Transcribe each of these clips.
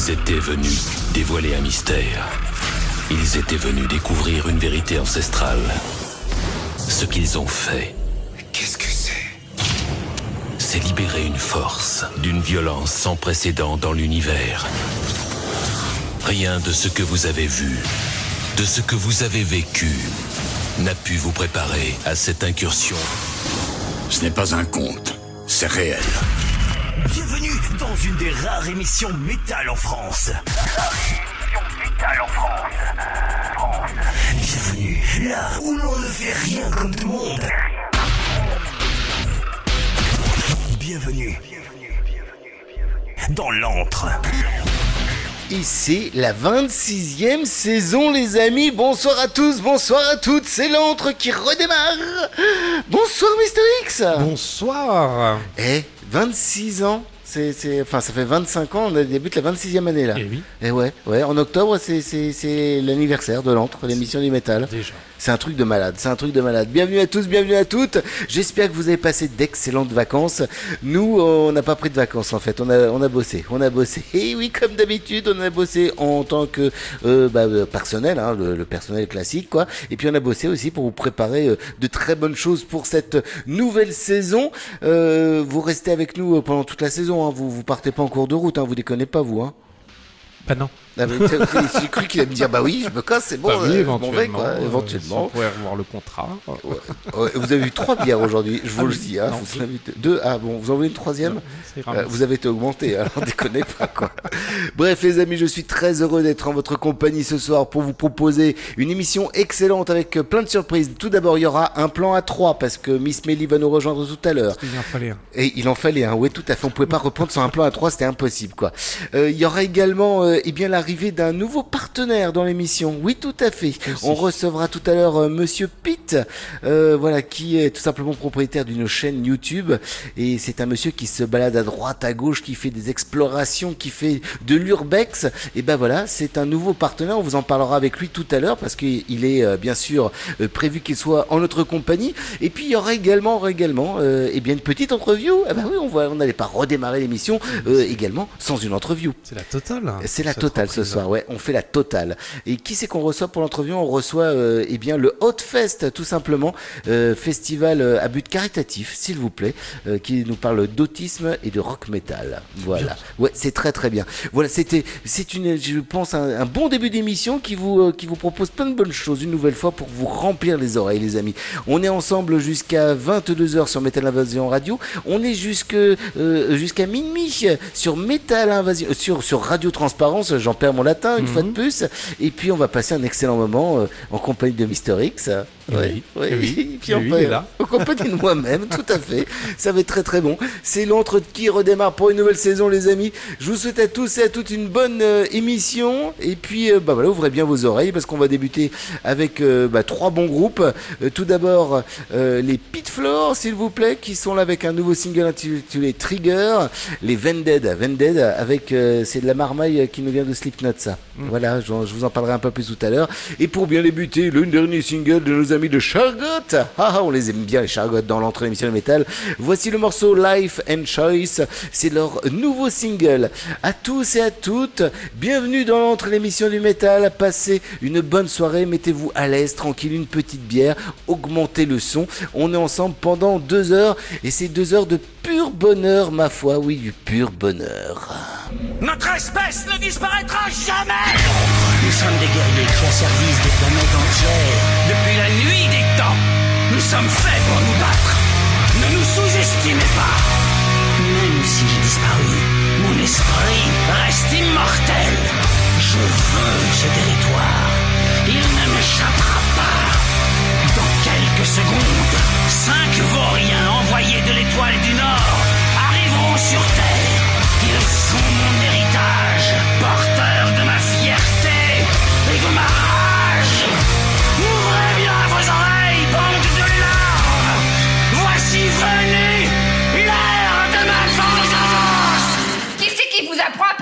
Ils étaient venus dévoiler un mystère. Ils étaient venus découvrir une vérité ancestrale. Ce qu'ils ont fait, Qu'est-ce que c'est? c'est libérer une force d'une violence sans précédent dans l'univers. Rien de ce que vous avez vu, de ce que vous avez vécu, n'a pu vous préparer à cette incursion. Ce n'est pas un conte, c'est réel. Bienvenue dans une des rares émissions métal en France. métal en France. Bienvenue là où l'on ne fait rien comme tout le monde. Bienvenue dans l'antre. Et c'est la 26e saison, les amis. Bonsoir à tous, bonsoir à toutes. C'est l'antre qui redémarre. Bonsoir, Mister X. Bonsoir Eh, 26 ans. C'est, c'est, enfin, ça fait 25 ans, on débute la 26e année là. Eh oui. Et ouais, ouais, en octobre, c'est, c'est, c'est l'anniversaire de l'antre, l'émission du métal. Déjà. C'est un truc de malade, c'est un truc de malade. Bienvenue à tous, bienvenue à toutes. J'espère que vous avez passé d'excellentes vacances. Nous, on n'a pas pris de vacances en fait, on a, on a bossé, on a bossé. Et oui, comme d'habitude, on a bossé en tant que euh, bah, euh, personnel, hein, le, le personnel classique quoi. Et puis on a bossé aussi pour vous préparer euh, de très bonnes choses pour cette nouvelle saison. Euh, vous restez avec nous euh, pendant toute la saison, hein. vous vous partez pas en cours de route, hein. vous déconnez pas vous. Hein. Bah non. Ah, J'ai cru qu'il allait me dire bah oui, je me casse, c'est bon, Bah oui, euh, je m'en vais, éventuellement. quoi, euh, éventuellement. On pourrait revoir le contrat. Ouais, vous avez eu trois bières aujourd'hui, je vous Ah le dis. Hein, non, vous en avez deux. deux. Ah bon, vous en voulez une troisième Euh. Vous avez été augmenté, alors déconnez pas quoi. Bref les amis, je suis très heureux d'être en votre compagnie ce soir pour vous proposer une émission excellente avec plein de surprises. Tout d'abord, il y aura un plan à trois parce que Miss Melly va nous rejoindre tout à l'heure. Il en fallait un. Et il en fallait un, oui tout à fait, on pouvait pas reprendre sur un plan à 3, c'était impossible quoi. Euh, il y aura également eh bien l'arrivée d'un nouveau partenaire dans l'émission, oui tout à fait. On recevra tout à l'heure euh, Monsieur Pitt, euh, voilà, qui est tout simplement propriétaire d'une chaîne YouTube, et c'est un monsieur qui se balade à droite, à gauche, qui fait des explorations, qui fait de l'urbex, et ben voilà, c'est un nouveau partenaire, on vous en parlera avec lui tout à l'heure, parce qu'il est euh, bien sûr euh, prévu qu'il soit en notre compagnie, et puis il y aura également, aura également, euh, eh bien une petite interview, ah bah oui, on va, on n'allait pas redémarrer l'émission euh, également sans une interview. C'est la totale. C'est la totale ce soir, ouais. On fait la totale. Et qui c'est qu'on reçoit pour l'entrevue? On reçoit euh, eh bien le Hot Fest, tout simplement, euh, festival euh, à but caritatif, s'il vous plaît, euh, qui nous parle d'autisme et de rock metal. Voilà. Ouais, c'est très très bien. Voilà, c'était, c'est une, je pense, un, un bon début d'émission qui vous, qui vous propose plein de bonnes choses une nouvelle fois pour vous remplir les oreilles, les amis. On est ensemble jusqu'à 22h sur Metal Invasion Radio. On est jusque jusqu'à minuit sur Metal Invasion, sur sur Radio Transparence. J'en perds mon latin une fois de plus. Et puis on va passer un excellent moment euh, en compagnie de Mister X. Oui, oui. Et puis on oui, peut- là. en compagnie de moi-même, tout à fait. Ça va être très très bon. C'est l'entre qui redémarre pour une nouvelle saison, les amis. Je vous souhaite à tous et à toutes une bonne euh, émission. Et puis, euh, bah voilà, ouvrez bien vos oreilles parce qu'on va débuter avec euh, bah, trois bons groupes. Tout d'abord, les Pit Floor, s'il vous plaît, qui sont là avec un nouveau single intitulé Trigger. Les Vended, Vended, avec c'est de la marmaille qui nous vient de Slipknot, ça. Voilà, je, je vous en parlerai un peu plus tout à l'heure. Et pour bien débuter, le dernier single de nos amis de Chargot. Ah, ah, on les aime bien, les Chargot, dans l'entrée de l'émission de métal. Voici le morceau Life and Choice. C'est leur nouveau single. À tous et à toutes, bienvenue dans l'entrée de l'émission du métal. Passez une bonne soirée, mettez-vous à l'aise, tranquille, une petite bière, augmentez le son. On est ensemble pendant deux heures et c'est deux heures de pur bonheur, ma foi, oui, du pur bonheur. Notre espèce ne disparaîtra jamais Nous sommes des guerriers qui asservissent des planètes entières sommes faits pour nous battre. Ne nous sous-estimez pas. Même si j'ai disparu, mon esprit reste immortel. Je veux ce territoire. Il ne m'échappera pas. Dans quelques secondes, cinq vauriens envoyés de l'étoile du Nord arriveront sur Terre. Ils sont mon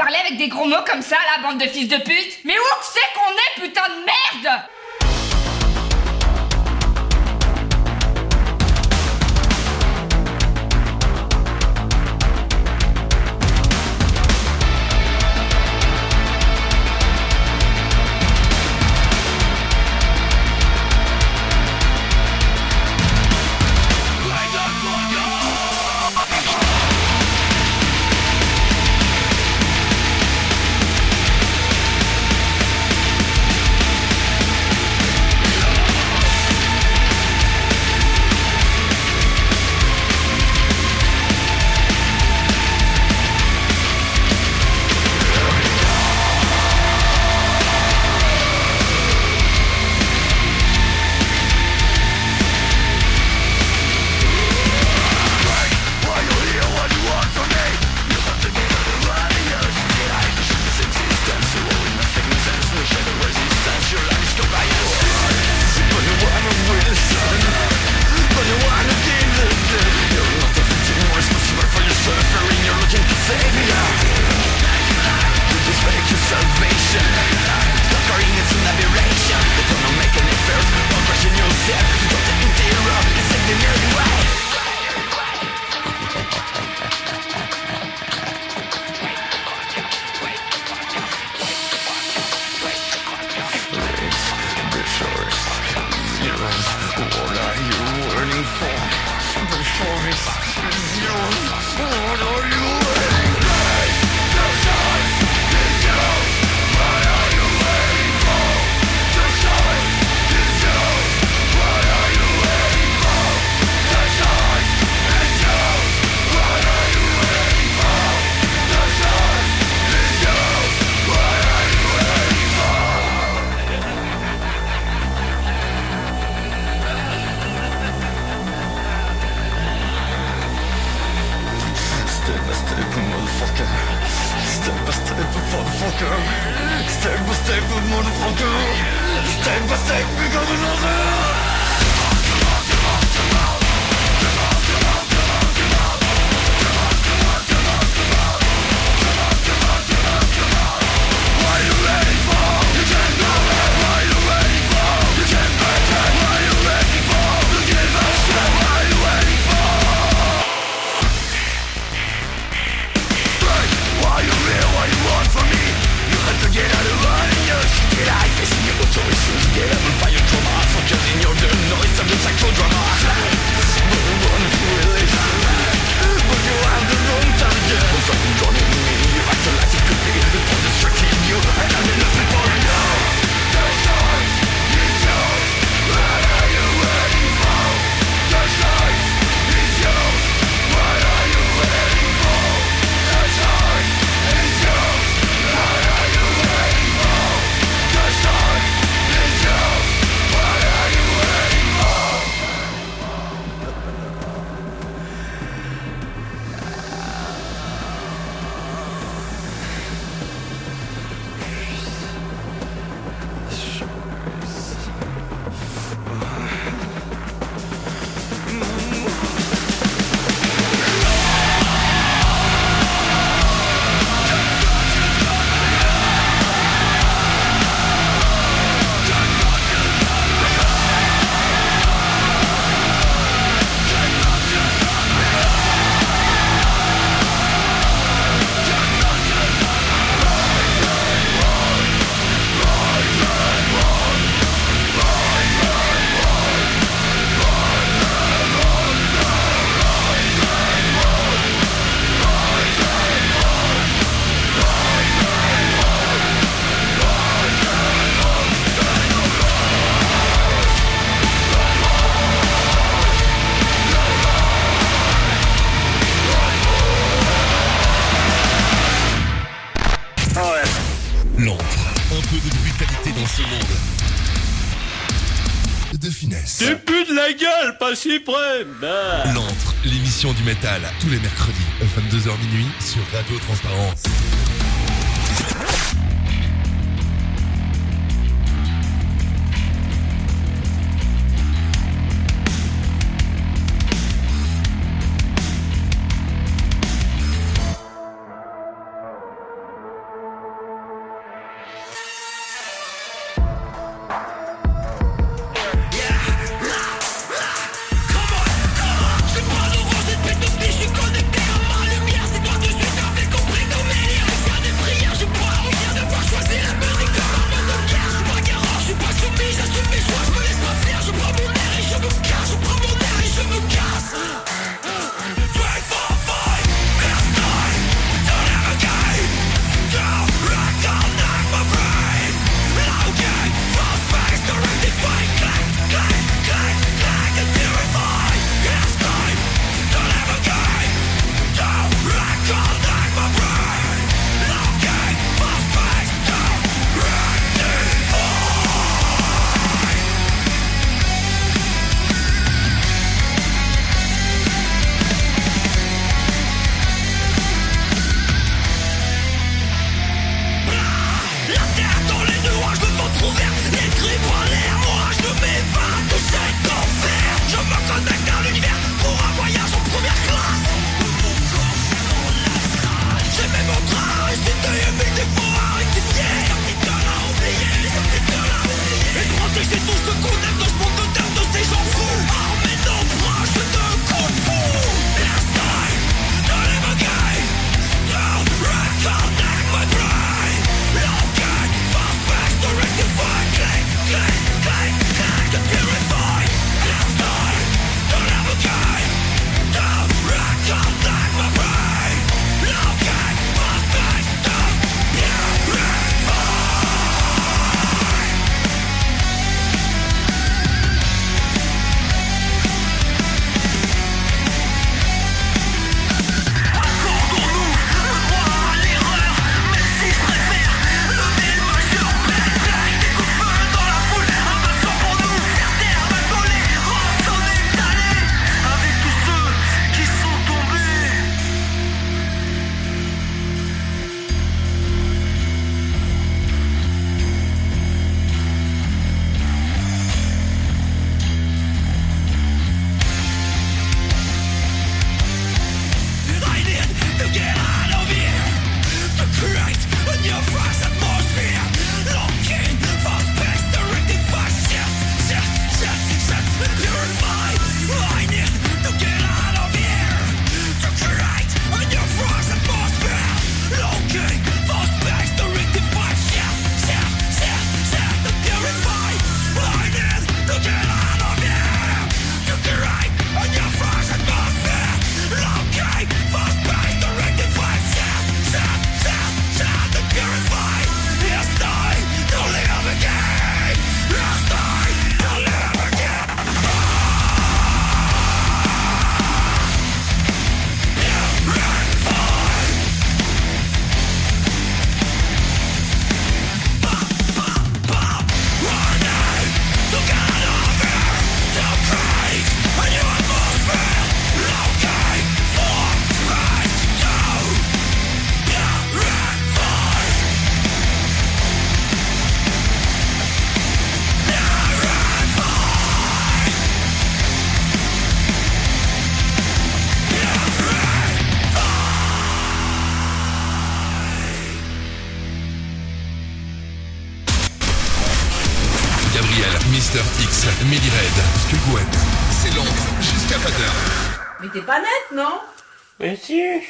parler avec des gros mots comme ça, la bande de fils de pute. Mais où c'est qu'on est, putain de merde?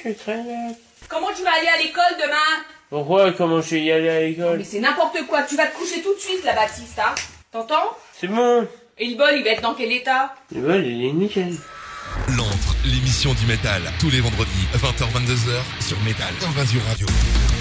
Suis très net. Comment tu vas aller à l'école demain? Pourquoi? Comment je vais y aller à Mais l'école c'est n'importe quoi, tu vas te coucher tout de suite, la Baptiste, hein T'entends? C'est bon. Et le bol, il va être dans quel état? Le vol, il est nickel. Londres, l'émission du métal, tous les vendredis, 20h-22h sur Métal Invasion Radio. L'antre,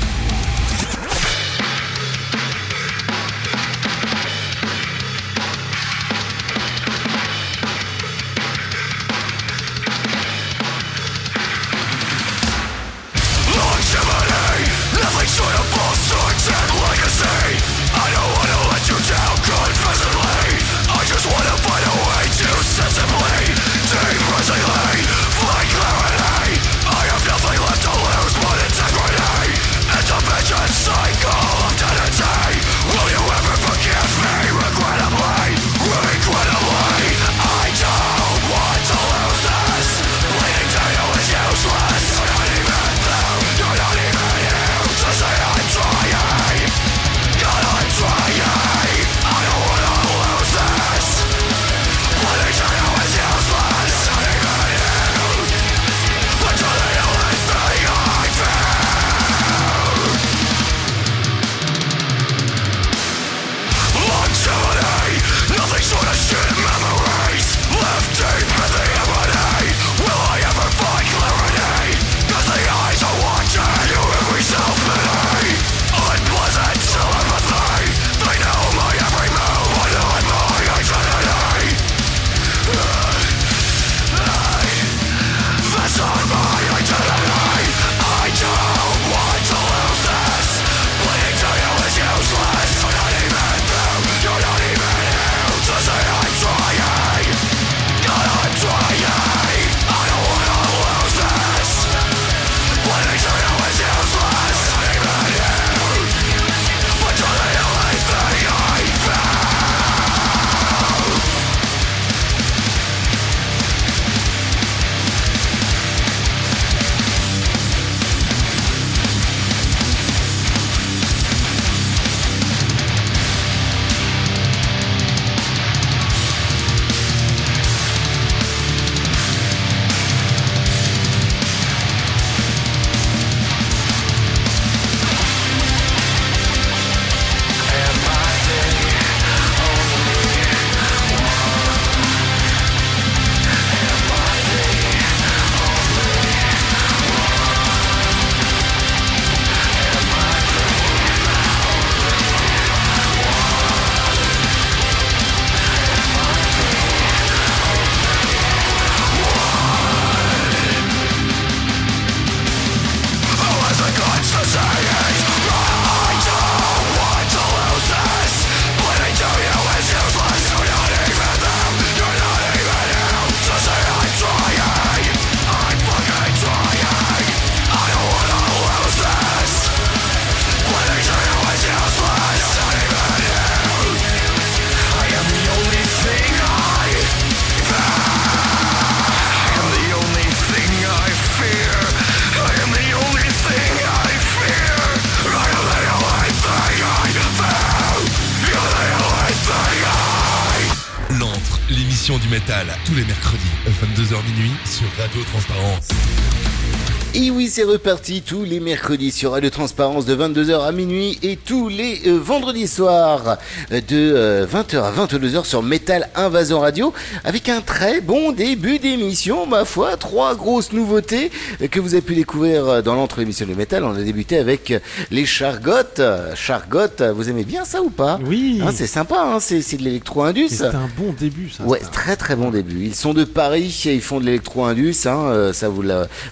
c'est reparti tous les mercredis sur Radio Transparence de 22h à minuit et tous les euh, vendredis soirs euh, de euh, 20h à 22h sur Metal Invasion Radio avec un très bon début d'émission, ma foi. Trois grosses nouveautés euh, que vous avez pu découvrir euh, dans l'entre émission du Metal. On a débuté avec euh, les Chargottes. Euh, Chargottes, euh, vous aimez bien ça ou pas? Oui. Hein, C'est sympa, hein, c'est de l'électro-indus. C'est un bon début, ça. Ouais, très très bon début. Ils sont de Paris, ils font de l'électro-indus, hein, euh, ça vous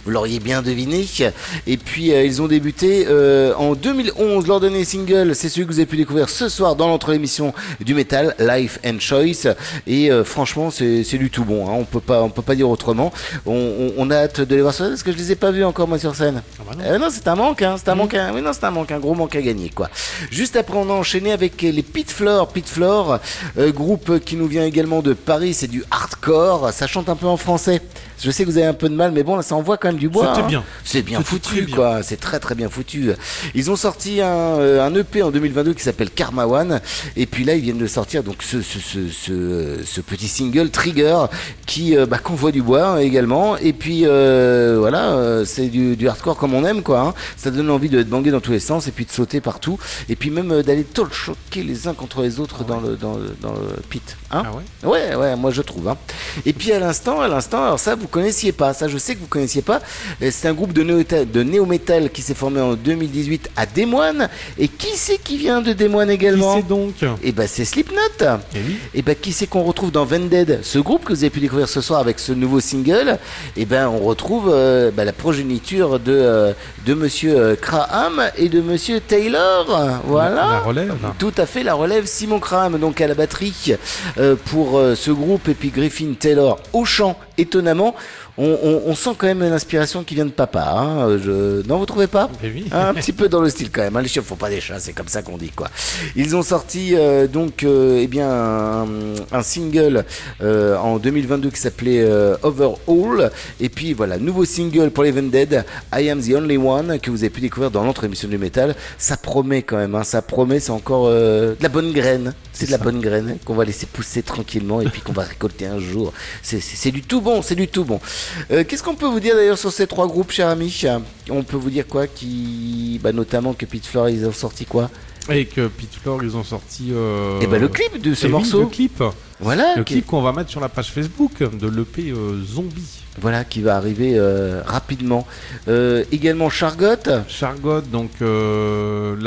l'auriez bien deviné. Et puis euh, ils ont débuté euh, en 2011. Leur dernier single, c'est celui que vous avez pu découvrir ce soir dans l'entre émission du métal, Life and Choice. Et euh, franchement, c'est du tout bon. Hein, on peut pas, on peut pas dire autrement. On, on- on a hâte de les voir sur scène parce que je les ai pas vus encore moi sur scène. Ah bah non. Non, c'est un manque, hein, c'est un manque, hein. oui non, c'est un manque, un gros manque à gagner quoi. Juste après, on a enchaîné avec les Pit Floor, Pit Floor, euh, groupe qui nous vient également de Paris, c'est du hardcore, ça chante un peu en français. Je sais que vous avez un peu de mal, mais bon, là, ça envoie quand même du bois. C'était hein. bien, C'est bien foutu, quoi. C'est très très bien foutu. Ils ont sorti un, euh, un EP en 2022 qui s'appelle Karma One. Et puis là, ils viennent de sortir donc ce, ce, ce, ce, petit single Trigger qui euh, bah, convoie du bois hein, également. Et puis euh, voilà, c'est du, du hardcore comme on aime, quoi. hein. Ça donne envie de banger dans tous les sens et puis de sauter partout. Et puis même d'aller tout choquer les uns contre les autres dans, le, dans, le, dans le pit. Hein Ah ouais? Ouais, ouais, moi je trouve. Hein. Et puis à l'instant, à l'instant, alors ça vous connaissiez pas, ça je sais que vous connaissiez pas. C'est un groupe de de néo-metal qui s'est formé en 2018 à Des Moines. Et qui c'est qui vient de Des Moines Qui également c'est donc? Et ben c'est Slipknot. Eh oui. Et ben qui c'est qu'on retrouve dans Vended, ce groupe que vous avez pu découvrir ce soir avec ce nouveau single? Et ben on retrouve euh, bah, la progéniture de euh, de Monsieur euh, Graham et de Monsieur Taylor. Voilà. La, relève. Tout à fait, la relève Simon Craham donc à la batterie euh, pour ce groupe et puis Griffin Taylor au chant. Étonnamment, on, on- on sent quand même l'inspiration qui vient de papa. Hein, je... Non, vous trouvez pas oui. un petit peu dans le style quand même. hein. Les chiens font pas des chats, c'est comme ça qu'on dit quoi. Ils ont sorti euh, donc euh, eh bien un, un single euh, en 2022 qui s'appelait euh, Overhaul et puis voilà nouveau single pour les Vended, I Am the Only One que vous avez pu découvrir dans l'autre émission du métal. Ça promet quand même, hein, ça promet, c'est encore euh, de la bonne graine. C'est de la bonne graine qu'on va laisser pousser tranquillement et puis qu'on va récolter un jour. C'est du tout bon, c'est du tout bon. Euh, Qu'est-ce qu'on peut vous dire d'ailleurs sur ces trois groupes, cher ami On peut vous dire quoi qui, bah, notamment que Pete Floor ils ont sorti quoi Et que Pete Floor, ils ont sorti. euh, Et bah le clip de ce eh oui, morceau. le clip. Voilà, Le qui, clip qu'on va mettre sur la page Facebook de l'EP euh, Zombie. voilà qui va arriver euh, rapidement. Également Chargot. Chargot, donc, le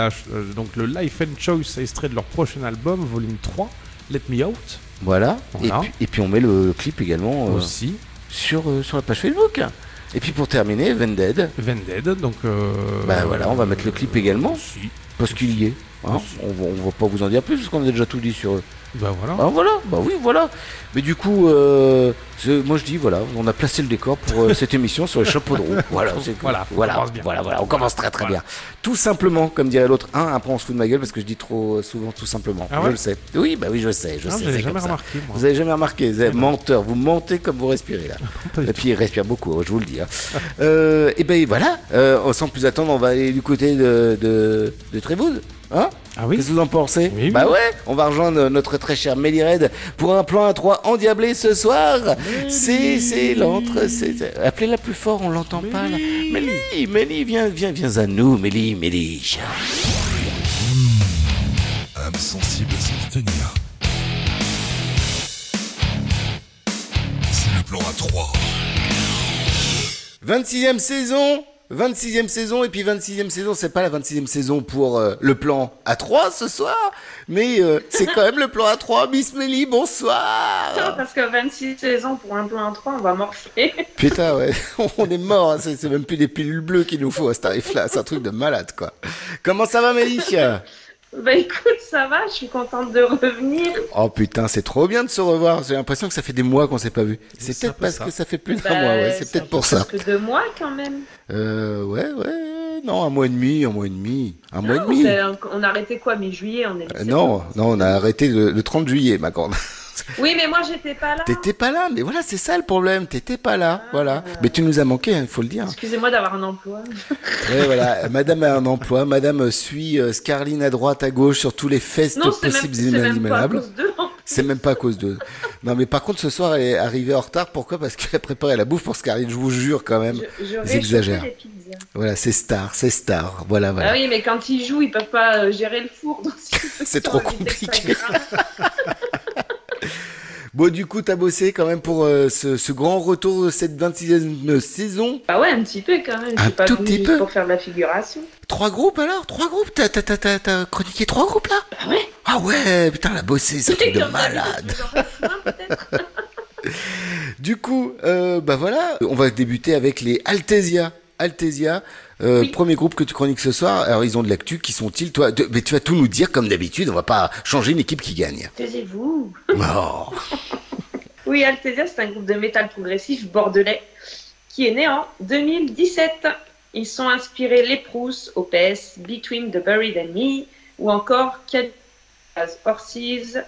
Life and Choice extrait de leur prochain album, volume 3, Let Me Out, Voilà. Voilà. Et, puis, et puis on met le clip également aussi. Sur, euh, sur la page Facebook. Et puis pour terminer, Vended. Vended, donc. euh, Bah voilà, on va mettre le clip également. aussi. Parce qu'il y est. hein. On, on va pas vous en dire plus parce qu'on a déjà tout dit sur eux. Bah voilà. Ah voilà, bah oui, voilà. Mais du coup, euh, moi je dis, voilà, on a placé le décor pour euh, cette émission sur les chapeaux de roue. Voilà, c'est Voilà, on voilà, commence bien. voilà, voilà, on commence très très Voilà. bien. Tout simplement, comme dirait l'autre, un, après on se fout de ma gueule parce que je dis trop souvent tout simplement. Ah je le sais. Oui, bah oui, je sais, je Ah, sais. j'avais c'est jamais comme ça. remarqué, moi. Vous avez jamais remarqué, vous êtes menteur, vous mentez comme vous respirez là. Pas du Et puis il respire beaucoup, je vous le dis. hein. Euh, et ben voilà, euh, sans plus attendre, on va aller du côté de, de, de. Hein Ah oui Qu'est-ce que vous en pensez Oui, Bah ouais, on va rejoindre notre très cher Melly Red pour un plan à 3 endiablé ce soir. C'est c'est l'entre, c'est appelez-la plus fort, on l'entend pas là. Melly, Melly, viens, viens, viens à nous, Melly, Melly. âme sensible s'abstenir. C'est le plan à 3. 26e saison 26e saison et puis 26e saison, c'est pas la 26e saison pour euh, le plan A3 ce soir, mais euh, c'est quand même le plan A3. Miss Melly, bonsoir. Parce que 26 saisons pour un plan 3, on va morfler. Putain, ouais, on est mort, hein, c'est c'est même plus des pilules bleues qu'il nous faut à ce tarif-là, c'est un truc de malade, quoi. Comment ça va, Mélie Bah écoute, ça va, je suis contente de revenir. Oh putain, c'est trop bien de se revoir, j'ai l'impression que ça fait des mois qu'on s'est pas vu. C'est peut-être peu parce ça. que ça fait plus d'un Bah, mois, ouais, c'est peut-être pour ça. presque deux mois quand même. Euh, ouais, ouais, non, un mois et demi, un mois et demi, un mois et demi. c'est- on a arrêté quoi, mi-juillet on est Euh, non, non, on a arrêté le, le 30 juillet, ma grande. Oui, mais moi j'étais pas là. T'étais pas là, mais voilà, c'est ça le problème, t'étais pas là, voilà. Mais tu nous as manqué, il faut le dire. Excusez-moi d'avoir un emploi. Ouais, voilà, madame a un emploi, madame suit euh, Scarline à droite, à gauche, sur tous les festes Non, possibles et inimaginables. C'est même pas à cause de. Non, mais par contre, ce soir, elle est arrivée en retard. Pourquoi? Parce qu'elle a préparé la bouffe pour Scarline. Je vous jure, quand même. Je, je pizzas. Voilà, c'est star, c'est star. Voilà, voilà. Ah oui, mais quand ils jouent, ils peuvent pas euh, gérer le four. C'est trop compliqué. Bon, du coup, t'as bossé quand même pour euh, ce, ce grand retour de cette 26e saison. Bah ouais, un petit peu quand même. Un pas tout petit peu. pour faire de la figuration. Trois groupes alors? Trois groupes? T'as, chroniqué trois groupes là? Bah ouais. Ah ouais, putain, elle a bossé, c'est un truc de malade. Du coup, euh, bah voilà, on va débuter avec les Altesia. Altesia, euh, Oui. premier groupe que tu chroniques ce soir. Alors ils ont de l'actu, qui sont-ils Toi, de- mais tu vas tout nous dire comme d'habitude. On va pas changer une équipe qui gagne. Taisez-vous. Oh. Oui, Altesia, c'est un groupe de métal progressif bordelais qui est né en 2017. Ils sont inspirés Les Proust, OPS, Between the Buried and Me ou encore Horses.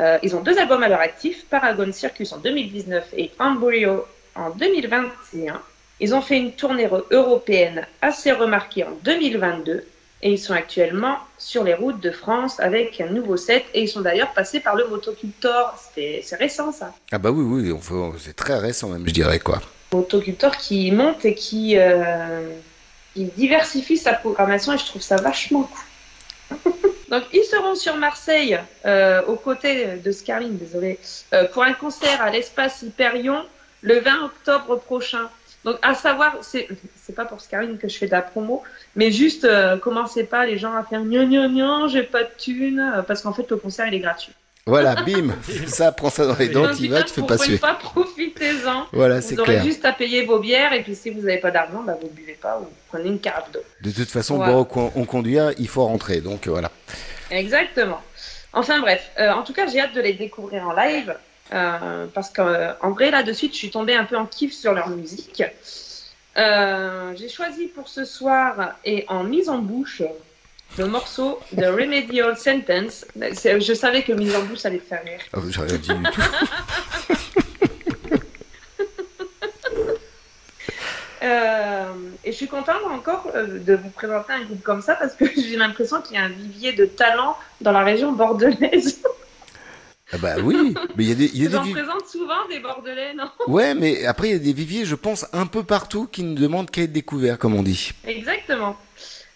Euh, ils ont deux albums à leur actif, Paragon Circus en 2019 et Embryo en 2021. Ils ont fait une tournée européenne assez remarquée en 2022 et ils sont actuellement sur les routes de France avec un nouveau set et ils sont d'ailleurs passés par le Motocultor. C'est récent ça. Ah bah oui, oui, c'est très récent même, je dirais quoi. Motocultor qui monte et qui, euh, qui diversifie sa programmation et je trouve ça vachement cool. Donc ils seront sur Marseille euh, aux côtés de Scarline, désolé, euh, pour un concert à l'espace Hyperion le 20 octobre prochain. Donc à savoir, c'est c'est pas pour Scarline que je fais de la promo, mais juste euh, commencez pas les gens à faire gna gna gna, j'ai pas de thune, euh, parce qu'en fait le concert il est gratuit. Voilà, bim, ça, prends ça dans les dents, t'y vas, tu fais pas suer. fois, profitez-en. Voilà, c'est Vous aurez clair. juste à payer vos bières et puis si vous n'avez pas d'argent, bah, vous buvez pas ou vous prenez une carafe d'eau. De toute façon, Voilà. bon, on, on conduit, il faut rentrer, donc euh, voilà. Exactement. Enfin bref, euh, en tout cas, j'ai hâte de les découvrir en live euh, parce qu'en vrai, là, de suite, je suis tombée un peu en kiff sur leur musique. Euh, j'ai choisi pour ce soir et en mise en bouche le morceau de Remedial Sentence. Je savais que mise en bouche, ça allait te faire rire. Ah, J'ai rien dit du tout. Euh, et je suis contente encore de vous présenter un groupe comme ça parce que j'ai l'impression qu'il y a un vivier de talent dans la région bordelaise. Ah bah oui, mais il y a des, y a des souvent des Bordelais, non? Ouais, mais après, il y a des viviers, je pense, un peu partout qui ne demandent qu'à être découverts, comme on dit. Exactement.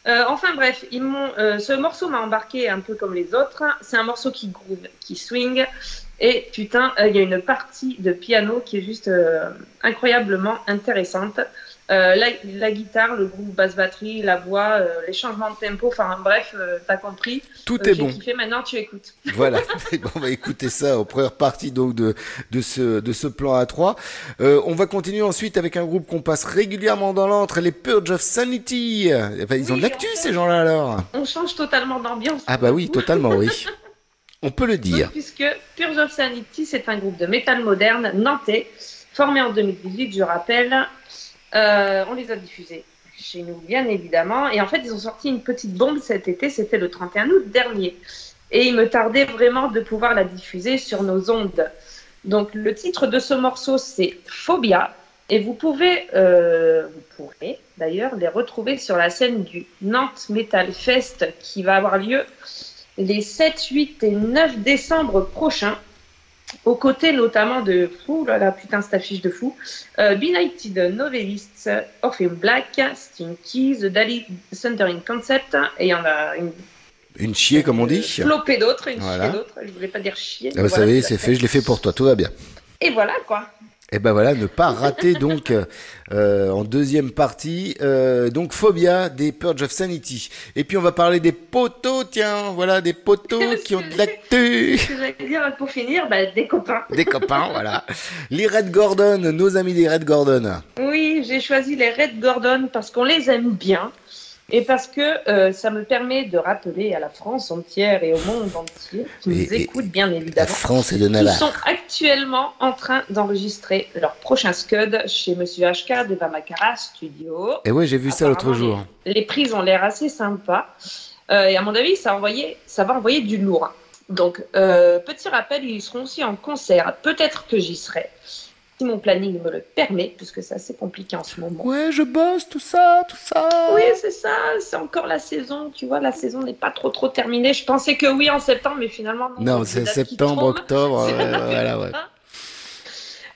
Euh, enfin bref, ils euh, ce morceau m'a embarqué un peu comme les autres. C'est un morceau qui groove, qui swing. Et putain, euh, il y a une partie de piano qui est juste incroyablement intéressante. Euh, la, la guitare, le groupe basse-batterie, la voix, euh, les changements de tempo, enfin bref, euh, t'as compris. Tout est bon. kiffé, maintenant tu écoutes. Voilà, bon, on va écouter ça en première partie donc de, de, ce, de ce plan A3. Euh, on va continuer ensuite avec un groupe qu'on passe régulièrement dans l'antre, les Purge of Sanity. Enfin, ils ont de l'actu ces gens-là alors On change totalement d'ambiance. Ah bah oui, totalement oui. On peut le dire. Donc, puisque Purge of Sanity, c'est un groupe de métal moderne nantais, formé en 2018, je rappelle. Euh, on les a diffusés chez nous, bien évidemment. Et en fait, ils ont sorti une petite bombe cet été, c'était le 31 août dernier. Et il me tardait vraiment de pouvoir la diffuser sur nos ondes. Donc, le titre de ce morceau, c'est Phobia. Et vous pouvez, euh, vous pourrez d'ailleurs les retrouver sur la scène du Nantes Metal Fest qui va avoir lieu les 7, 8 et 9 décembre prochains, aux côtés notamment de, ouh là là, putain, cette affiche de fou, euh, Benighted Novelists, Orpheum Black, Stinky, The Dali Thundering Concept, et il y en a une Une chier comme on dit. flopée d'autres, une Voilà. chier d'autres, je voulais pas dire chier. Ah, vous voilà, savez, c'est fait, je l'ai fait pour toi, tout va bien. Et voilà quoi. Et ben voilà, ne pas rater donc euh, en deuxième partie euh, donc Phobia des Purge of Sanity. Et puis on va parler des poteaux, tiens, voilà des poteaux qui ont de l'actu. Dire pour finir, bah, des copains. Des copains, voilà. Les Red Gordon, nos amis des Red Gordon. Oui, j'ai choisi les Red Gordon parce qu'on les aime bien et parce que euh, ça me permet de rappeler à la France entière et au monde entier qui nous écoutent bien La évidemment. France et de Qui Navarre. sont actuellement en train d'enregistrer leur prochain Scud chez Monsieur HK de Bamacara Studio. Et ouais, j'ai vu ça l'autre jour. Les prises ont l'air assez sympas. Euh, et à mon avis, ça, envoyé, ça va envoyer du lourd. Donc, euh, petit rappel, ils seront aussi en concert. Peut-être que j'y serai, si mon planning me le permet, puisque c'est assez compliqué en ce moment. Ouais, je bosse, tout ça, tout ça. Oui, c'est ça, c'est encore la saison, tu vois, la saison n'est pas trop trop terminée. Je pensais que oui en septembre, mais finalement non. C'est septembre, octobre, ouais, voilà, ouais.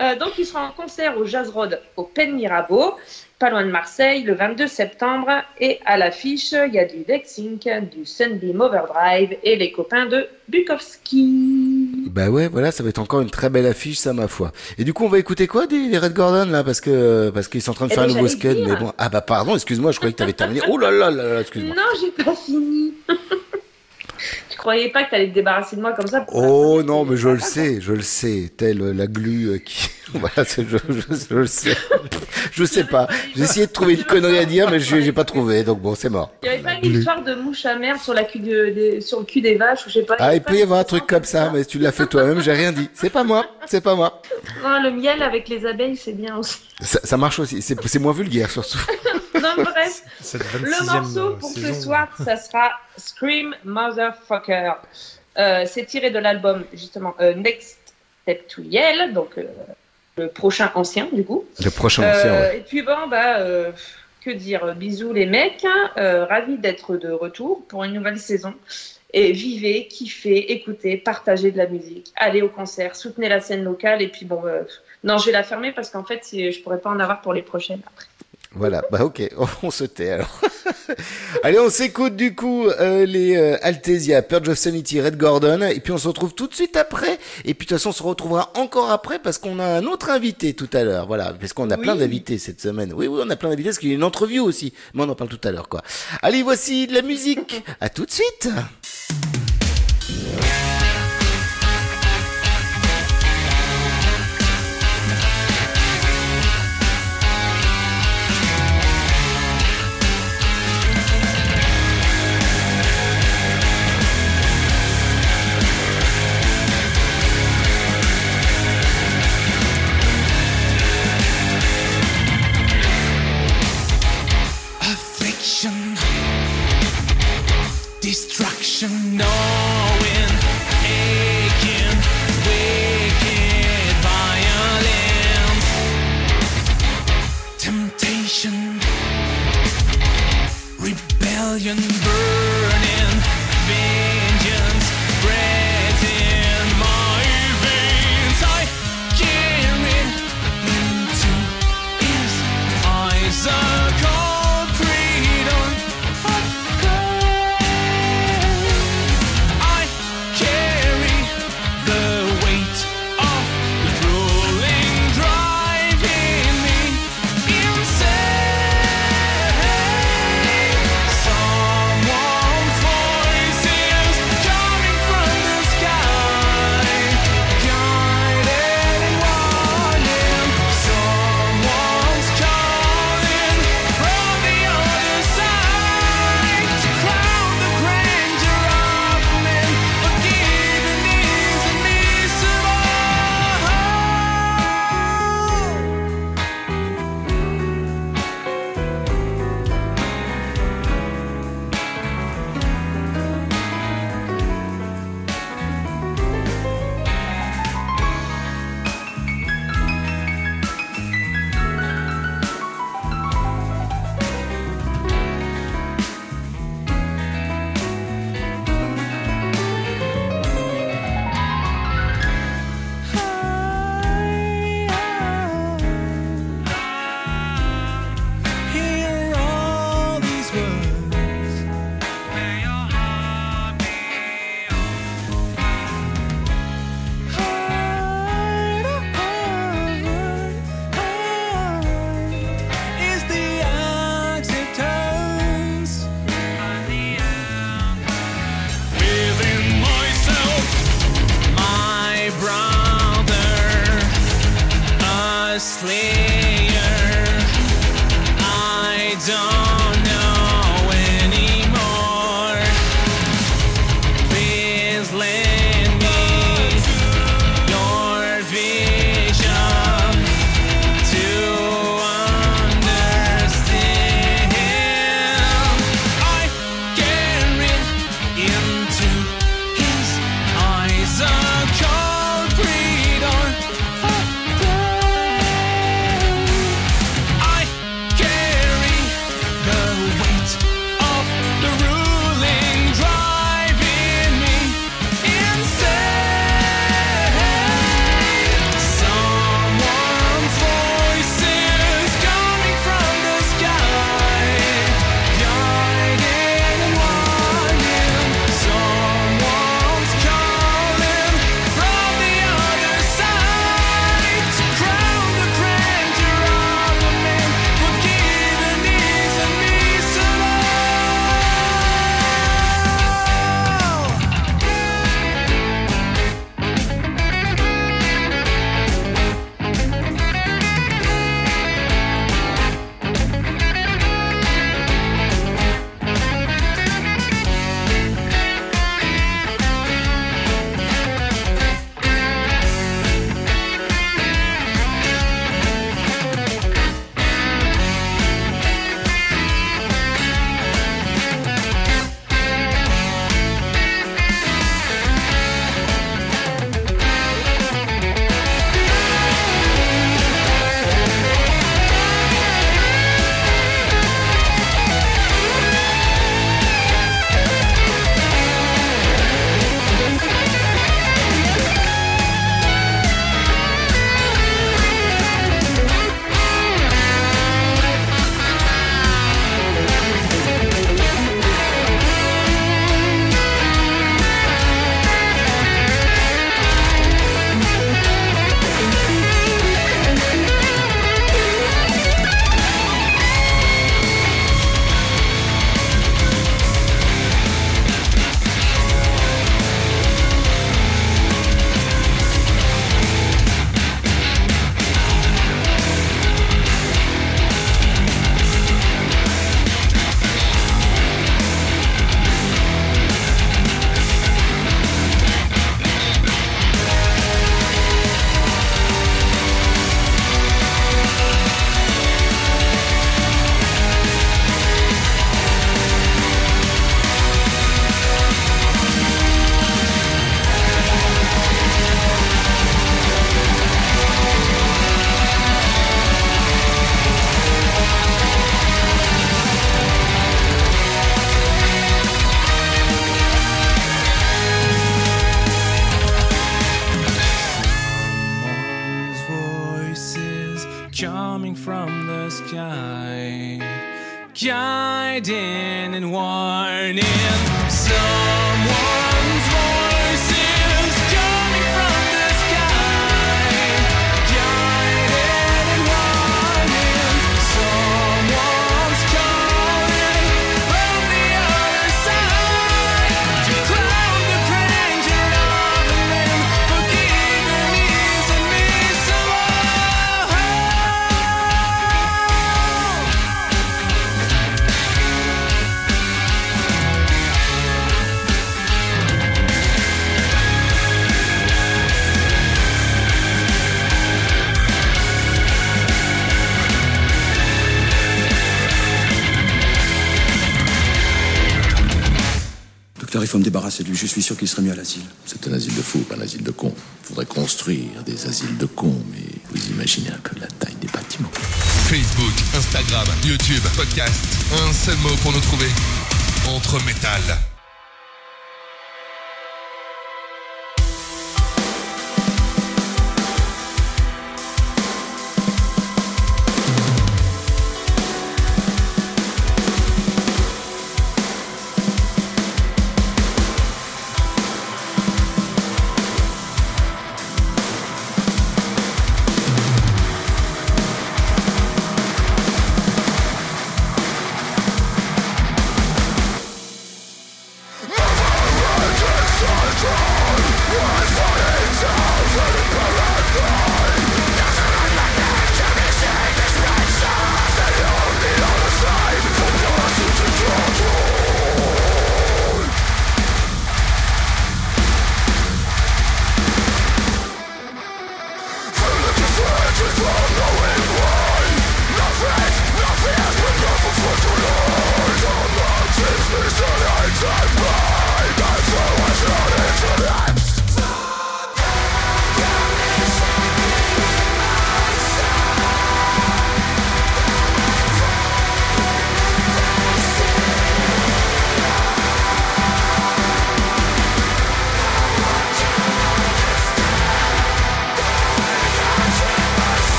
Euh, donc, il sera en concert au Jazz Road au Pen Mirabeau, pas loin de Marseille, le 22 septembre. Et à l'affiche, il y a du Lexink, du Sunbeam Overdrive et les copains de Bukowski. Bah ouais, voilà, ça va être encore une très belle affiche, ça, ma foi. Et du coup, on va écouter quoi des des Red Gordon, là, parce que, parce qu'ils sont en train de Eh faire ben, un nouveau dire. mais bon. Ah bah pardon, excuse-moi, je croyais que t'avais terminé. Oh là là là là, excuse-moi. Non, j'ai pas fini. croyais pas que t'allais te débarrasser de moi comme ça Oh non, mais je le sais, je le sais, telle la glu euh, qui... Voilà, c'est- je, je, je le sais. Je sais pas. J'ai essayé de trouver une connerie à dire, mais je j'ai pas trouvé, donc bon, c'est mort. Il y avait pas une histoire de mouche à merde sur, la cul de- des- sur le cul des vaches ou je sais pas. Ah, il peut y avoir un truc comme ça, mais tu l'as fait toi-même, j'ai rien dit. C'est pas moi, c'est pas moi. Non, le miel avec les abeilles, c'est bien aussi. Ça, ça marche aussi, c'est c'est moins vulgaire surtout. Non, bref. Le 26e morceau pour saison. ce soir, ça sera Scream Motherfucker. Euh, c'est tiré de l'album justement euh, Next Step to Yell, donc euh, le prochain ancien, du coup. Le prochain Euh, ancien, ouais. Et puis bon, bah, euh, que dire, bisous les mecs, euh, ravis d'être de retour pour une nouvelle saison. Et vivez, kiffez, écoutez, partagez de la musique, allez au concert, soutenez la scène locale. Et puis bon, euh, non, je vais la fermer parce qu'en fait, je pourrais pas en avoir pour les prochaines après. Voilà, bah ok, on se tait alors. Allez, on s'écoute du coup euh, les euh, Altesia, Purge of Sanity, Red Gordon, et puis on se retrouve tout de suite après. Et puis de toute façon, on se retrouvera encore après parce qu'on a un autre invité tout à l'heure. Voilà, parce qu'on a Oui. plein d'invités cette semaine. Oui, oui, on a plein d'invités parce qu'il y a une entrevue aussi. Mais on en parle tout à l'heure, quoi. Allez, voici de la musique. À tout de suite. 全部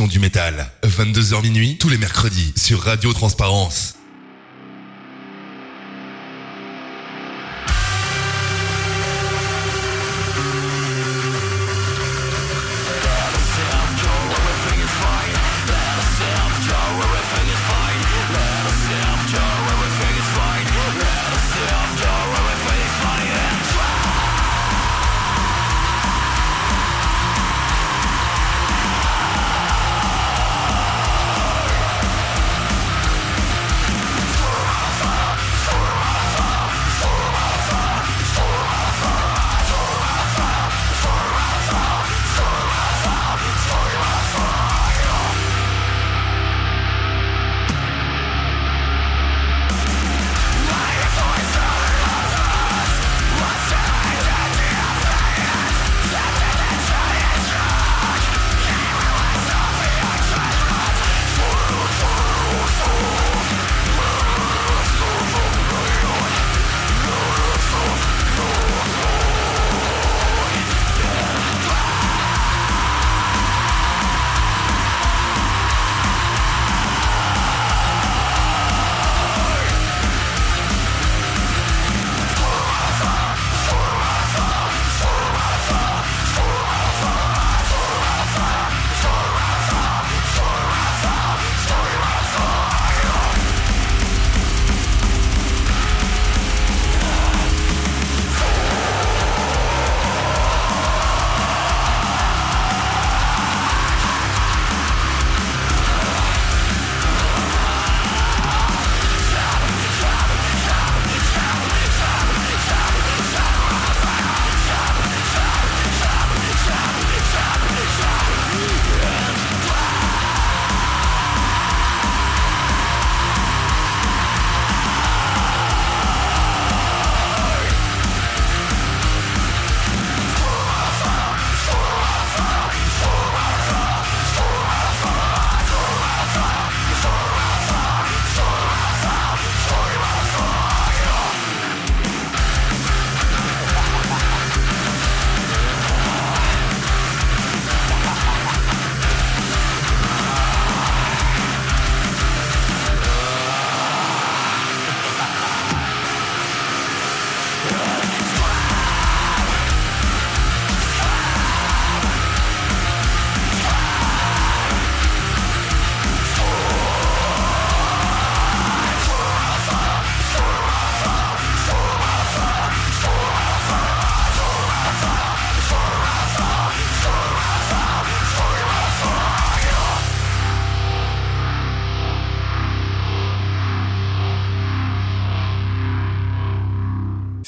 du métal. 22h minuit, tous les mercredis, sur Radio Transparence.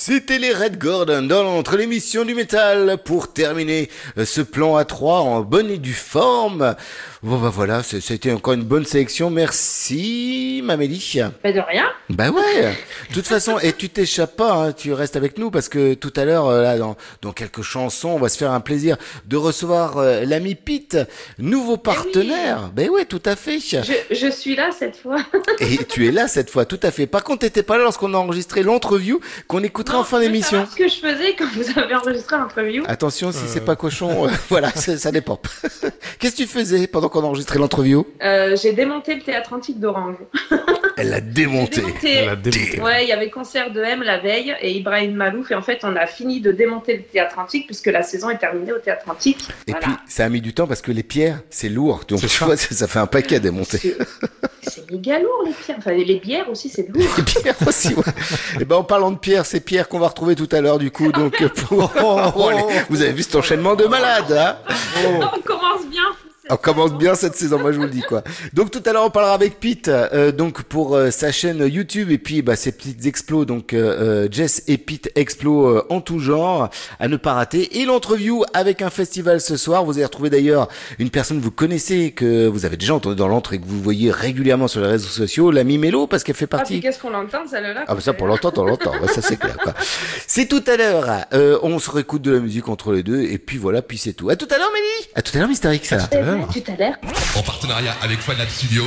C'était les Red Gordon dans l'entre l'émission du métal pour terminer euh, ce plan à 3 en bonne et due forme. Bon bah voilà, c'était encore une bonne sélection. Merci Mamélie. Pas de rien. Bah ouais. De toute façon, et tu t'échappes pas, hein, tu restes avec nous parce que tout à l'heure, euh, là, dans, dans quelques chansons, on va se faire un plaisir de recevoir euh, l'ami Pete, nouveau partenaire. Ben ouais, tout à fait. Je, je suis là cette fois. Et tu es là cette fois, tout à fait. Par contre, t'étais pas là lorsqu'on a enregistré l'entreview qu'on écoutera en fin d'émission. Ce que je faisais quand vous avez enregistré l'interview. Attention, si c'est pas cochon, euh, voilà, ça ça dépend. Qu'est-ce que tu faisais pendant qu'on enregistrait l'entreview? Euh, j'ai démonté le théâtre antique d'Orange. Elle l'a démonté. Démonté. Ouais, il y avait concert de M la veille et Ibrahim Malouf. Et en fait, on a fini de démonter le théâtre antique puisque la saison est terminée au théâtre antique. Et Voilà. puis, ça a mis du temps parce que les pierres, c'est lourd. Donc, tu vois, ça, ça fait un paquet à démonter. C'est méga lourd les pierres. Enfin, les bières aussi, c'est lourd. Les pierres aussi, ouais. Et ben, en parlant de pierres, c'est Pierre qu'on va retrouver tout à l'heure, du coup. Donc, pour... Oh, vous avez vu cet enchaînement de malades, hein? On commence bien. On commence bien cette saison, moi je vous le dis quoi. Donc tout à l'heure on parlera avec Pete, euh, donc pour euh, sa chaîne YouTube et puis bah, ses petites explos, donc euh, euh, Jess et Pete explos euh, en tout genre à ne pas rater. Et l'entreview avec un festival ce soir. Vous allez retrouver d'ailleurs une personne que vous connaissez, que vous avez déjà entendu dans l'entre et que vous voyez régulièrement sur les réseaux sociaux, l'ami Mélo, parce qu'elle fait Ah, partie. qu'est-ce qu'on l'entend, celle-là Ah bah ça pour l'entendre, on l'entend, ouais, ça c'est clair. quoi. C'est tout à l'heure. Euh, on se réécoute de la musique entre les deux et puis voilà, puis c'est tout. À tout à l'heure, Mélie. À tout à l'heure. Tout à l'heure. En partenariat avec Fanat Studio.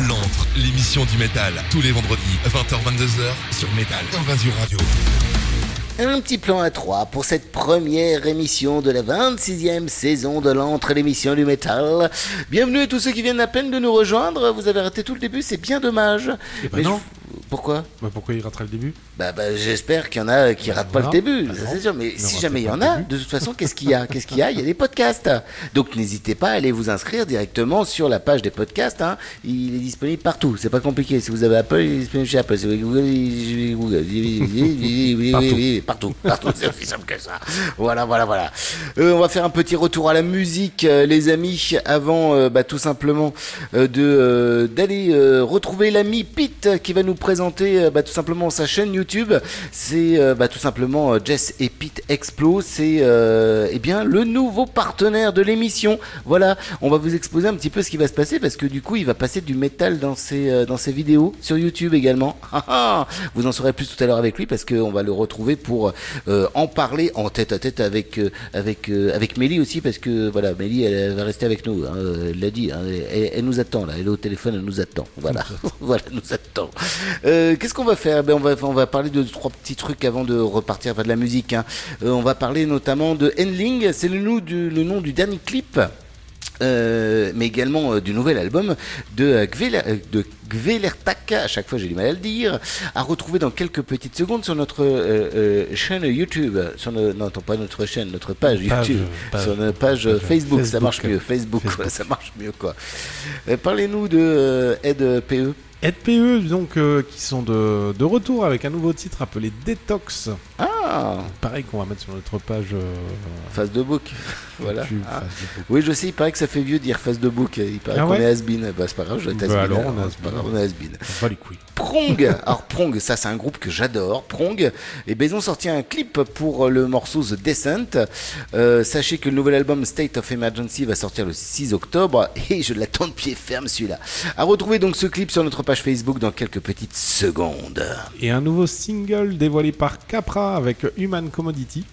L'antre, l'émission du métal, tous les vendredis, 20h-22h, sur Métal Invasion Radio. Un petit plan à trois pour cette première émission de la 26e saison de l'entre l'émission du métal. Bienvenue à tous ceux qui viennent à peine de nous rejoindre. Vous avez raté tout le début, c'est bien dommage. Eh ben Mais non. je- Pourquoi? Bah pourquoi il ratera le début? Bah, bah, j'espère qu'il y en a qui ratent pas le voilà. début, Bah ça non. c'est sûr. Mais Ne si jamais il y en a, de toute façon, qu'est-ce qu'il y a Qu'est-ce qu'il y a? Il y a des podcasts. Donc n'hésitez pas à aller vous inscrire directement sur la page des podcasts. hein. Il est disponible partout. C'est pas compliqué. Si vous avez Apple, il est disponible chez Apple. Si vous avez Google, il est Google. Partout. Partout. Partout. C'est aussi simple que ça. Voilà, voilà, voilà. Euh, on va faire un petit retour à la musique, euh, les amis, avant euh, bah, tout simplement euh, de euh, d'aller euh, retrouver l'ami Pete qui va nous présenter bah, tout simplement sa chaîne YouTube. C'est euh, bah, tout simplement euh, Jess et Pete Explo. C'est euh, eh bien le nouveau partenaire de l'émission. Voilà, on va vous exposer un petit peu ce qui va se passer parce que du coup, il va passer du métal dans ses dans ses vidéos sur YouTube également. Ah, ah. vous en saurez plus tout à l'heure avec lui parce qu'on va le retrouver pour en parler en tête à tête avec avec avec Mélie aussi parce que voilà, Mélie elle, va rester avec nous. hein, elle l'a dit, hein, elle, elle nous attend là, elle est au téléphone, elle nous attend. Voilà, voilà, nous attend. Qu'est-ce qu'on va faire? Ben, on va on va parler de trois petits trucs avant de repartir vers de la musique. hein. Euh, on va parler notamment de Endling, c'est le nom du le nom du dernier clip. Euh, mais également euh, du nouvel album de, euh, Gveler- de Gvelertak, à chaque fois j'ai du mal à le dire, à retrouver dans quelques petites secondes sur notre chaîne YouTube, sur no- non, pas notre chaîne, notre page, YouTube, page, sur notre page, page, Facebook, ça marche mieux, Facebook, ça marche mieux quoi. Parlez-nous de Ed PE. EDPE, donc, euh, qui sont de, de retour avec un nouveau titre appelé Detox. Ah Pareil qu'on va mettre sur notre page. euh, Face de book, voilà. YouTube, Ah. face de book. Oui, je sais, il paraît que ça fait vieux dire face de book. Il paraît Ah qu'on ouais est has-been. Bah, c'est pas grave, je vais être Bah alors, on est pas grave, on est has-been. Bat les couilles. Prong, alors Prong, ça c'est un groupe que j'adore. Prong, et ben ils ont sorti un clip pour le morceau The Descent. Euh, sachez que le nouvel album State of Emergency va sortir le 6 octobre et je l'attends de pied ferme celui-là. À retrouver donc ce clip sur notre page Facebook dans quelques petites secondes. Et un nouveau single dévoilé par Capra avec Human Commodity.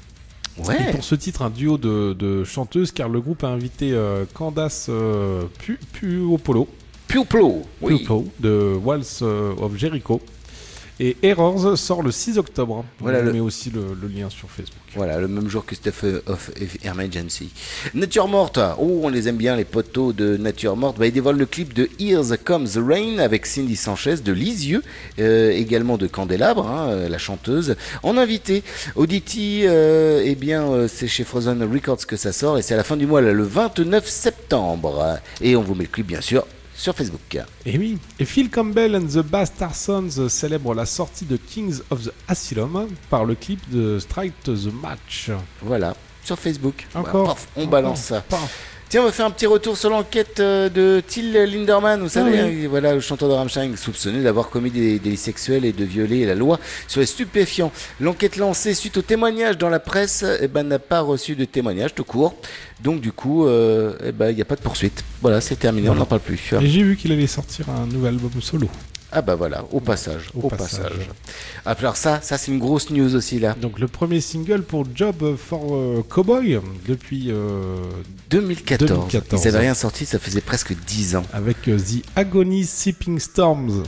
Ouais. Et pour ce titre, un duo de, de chanteuses, car le groupe a invité euh, Candace euh, Pu- Puopolo. Puopolo, oui. Puopolo, de Walls euh, of Jericho. Et Errors sort le 6 octobre. Voilà On le- met aussi le, le lien sur Facebook. Voilà, le même jour que Stuff of Emergency. Nature Morte, oh, on les aime bien, les poteaux de Nature Morte. Bah, ils dévoilent le clip de Here's Comes the Rain avec Cindy Sanchez de Lisieux, euh, également de Candélabre, hein, euh, la chanteuse. En invité, Auditi, euh, eh bien, euh, c'est chez Frozen Records que ça sort et c'est à la fin du mois, là, le 29 septembre. Et on vous met le clip, bien sûr, sur Facebook. Et oui, et Phil Campbell and the Bastard Sons célèbrent la sortie de Kings of the Asylum par le clip de Strike the Match. Voilà, sur Facebook. Encore. Voilà, paf, on Encore. balance ça. Paf. Tiens, on va faire un petit retour sur l'enquête euh, de Till Linderman, vous savez, Ah oui. hein, voilà, le chanteur de Rammstein, soupçonné d'avoir commis des délits sexuels et de violer la loi sur les stupéfiants. L'enquête lancée suite au témoignage dans la presse eh ben, n'a pas reçu de témoignage tout court. Donc du coup, euh, eh ben, il n'y a pas de poursuite. Voilà, c'est terminé, on n'en parle plus. Et j'ai vu qu'il allait sortir un nouvel album solo. Ah bah voilà, au passage, au, Au passage. passage. Alors ça, ça c'est une grosse news aussi là. Donc le premier single pour Job for euh, Cowboy depuis euh, 2014. 2014. Ils n'avaient rien sorti, ça faisait presque 10 ans. avec euh, The Agony Sipping Storms.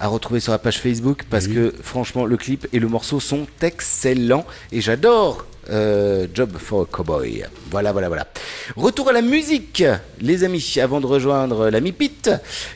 à retrouver sur la page Facebook parce que franchement le clip et le morceau sont excellents et j'adore euh, Job for a Cowboy. Voilà, voilà, voilà. Retour à la musique, les amis, avant de rejoindre l'ami Pete.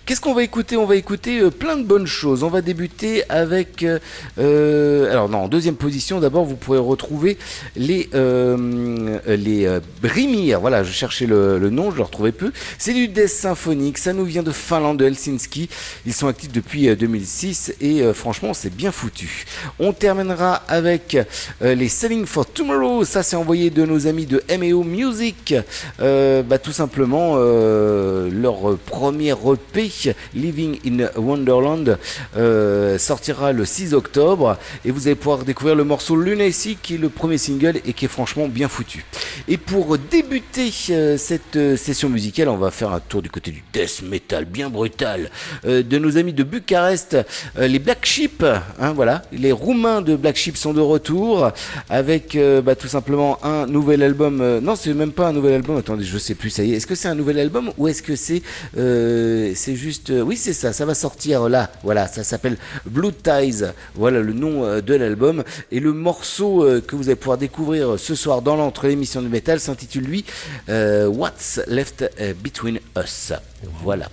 Qu'est-ce qu'on va écouter? On va écouter euh, plein de bonnes choses. On va débuter avec... euh, euh, alors non, en deuxième position, d'abord, vous pourrez retrouver les, euh, les euh, Brimir. Voilà, je cherchais le, nom, je le retrouvais peu. C'est du death symphonique, ça nous vient de Finlande, de Helsinki. Ils sont actifs depuis euh, 2006 et euh, franchement, c'est bien foutu. On terminera avec euh, les Selling for Tomorrow. Ça, c'est envoyé de nos amis de MEO Music. Euh, bah, tout simplement, euh, leur premier EP, Living in Wonderland, euh, sortira le 6 octobre. Et vous allez pouvoir découvrir le morceau Lunacy, qui est le premier single et qui est franchement bien foutu. Et pour débuter euh, cette euh, session musicale, on va faire un tour du côté du death metal bien brutal euh, de nos amis de Bucarest, les Black Sheep. hein, voilà, les Roumains de Black Sheep sont de retour avec bah, bah, tout simplement un nouvel album. euh, non, c'est même pas un nouvel album. Attendez, je sais plus. Ça y est. Est-ce que c'est un nouvel album ou est-ce que c'est euh, c'est juste euh, Oui, c'est ça. Ça va sortir là. Voilà, ça s'appelle Blue Ties. Voilà le nom de l'album et le morceau que vous allez pouvoir découvrir ce soir dans l'entre l'émission du métal s'intitule lui What's Left Between Us. Voilà.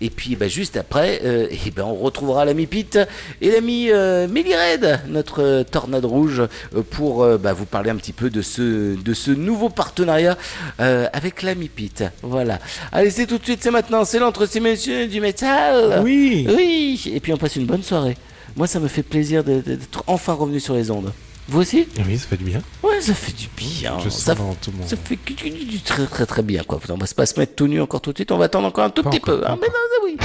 Et puis bah, juste après, euh, eh ben, on retrouvera l'ami Pete et l'ami euh, Red, notre euh, tornade rouge, euh, pour euh, bah, vous parler un petit peu de ce, de ce nouveau partenariat avec l'ami Pete. Voilà. Allez, c'est tout de suite, c'est maintenant, c'est l'entre ces messieurs du métal. Oui. Oui. Et puis on passe une bonne soirée. Moi, ça me fait plaisir d'être enfin revenu sur les ondes. Vous aussi? Oui, ça fait du bien. Ouais, ça fait du bien. Je ça, sens tout mon- ça fait du, très très très bien quoi. On va pas se mettre tout nu encore tout de suite. On va attendre encore un tout Pas petit encore, peu. hein, mais non, oui.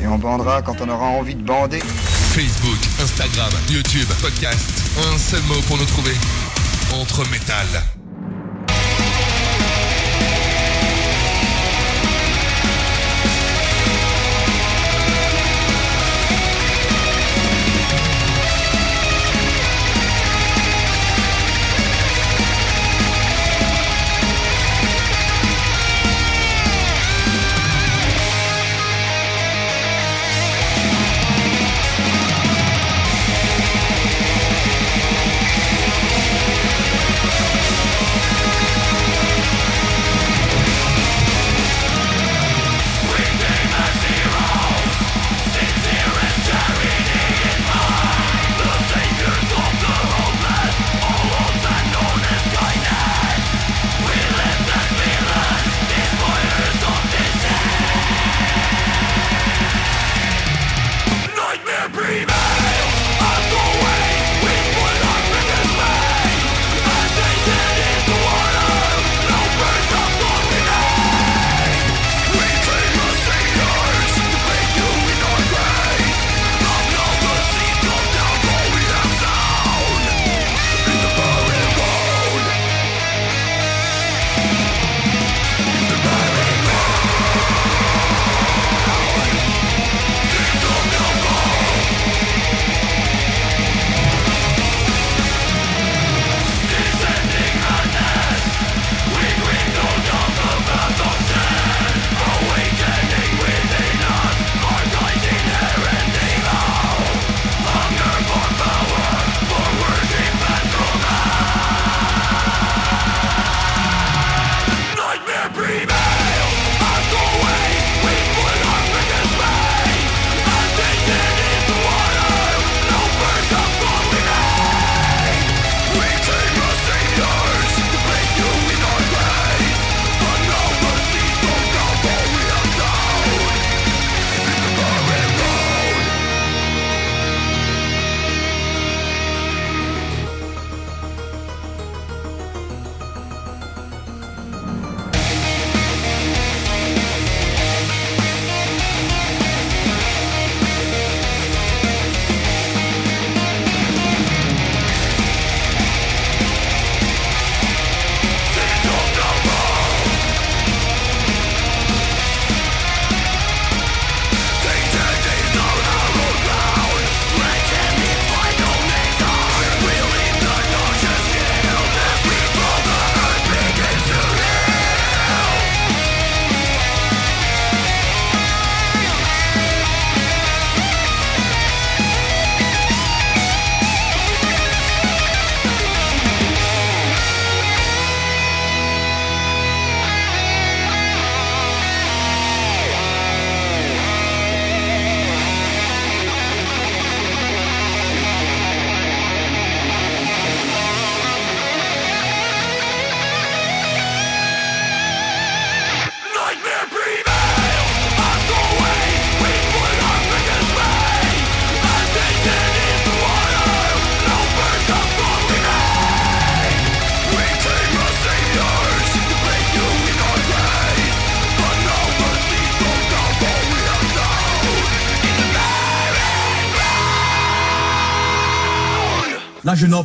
Et on bandera quand on aura envie de bander Facebook, Instagram, YouTube, podcast. Un seul mot pour nous trouver. Entre métal.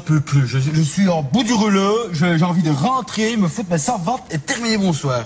Peux plus. Je, suis en bout du rouleau. J'ai envie de rentrer, me foutre mes servantes et terminer mon soir.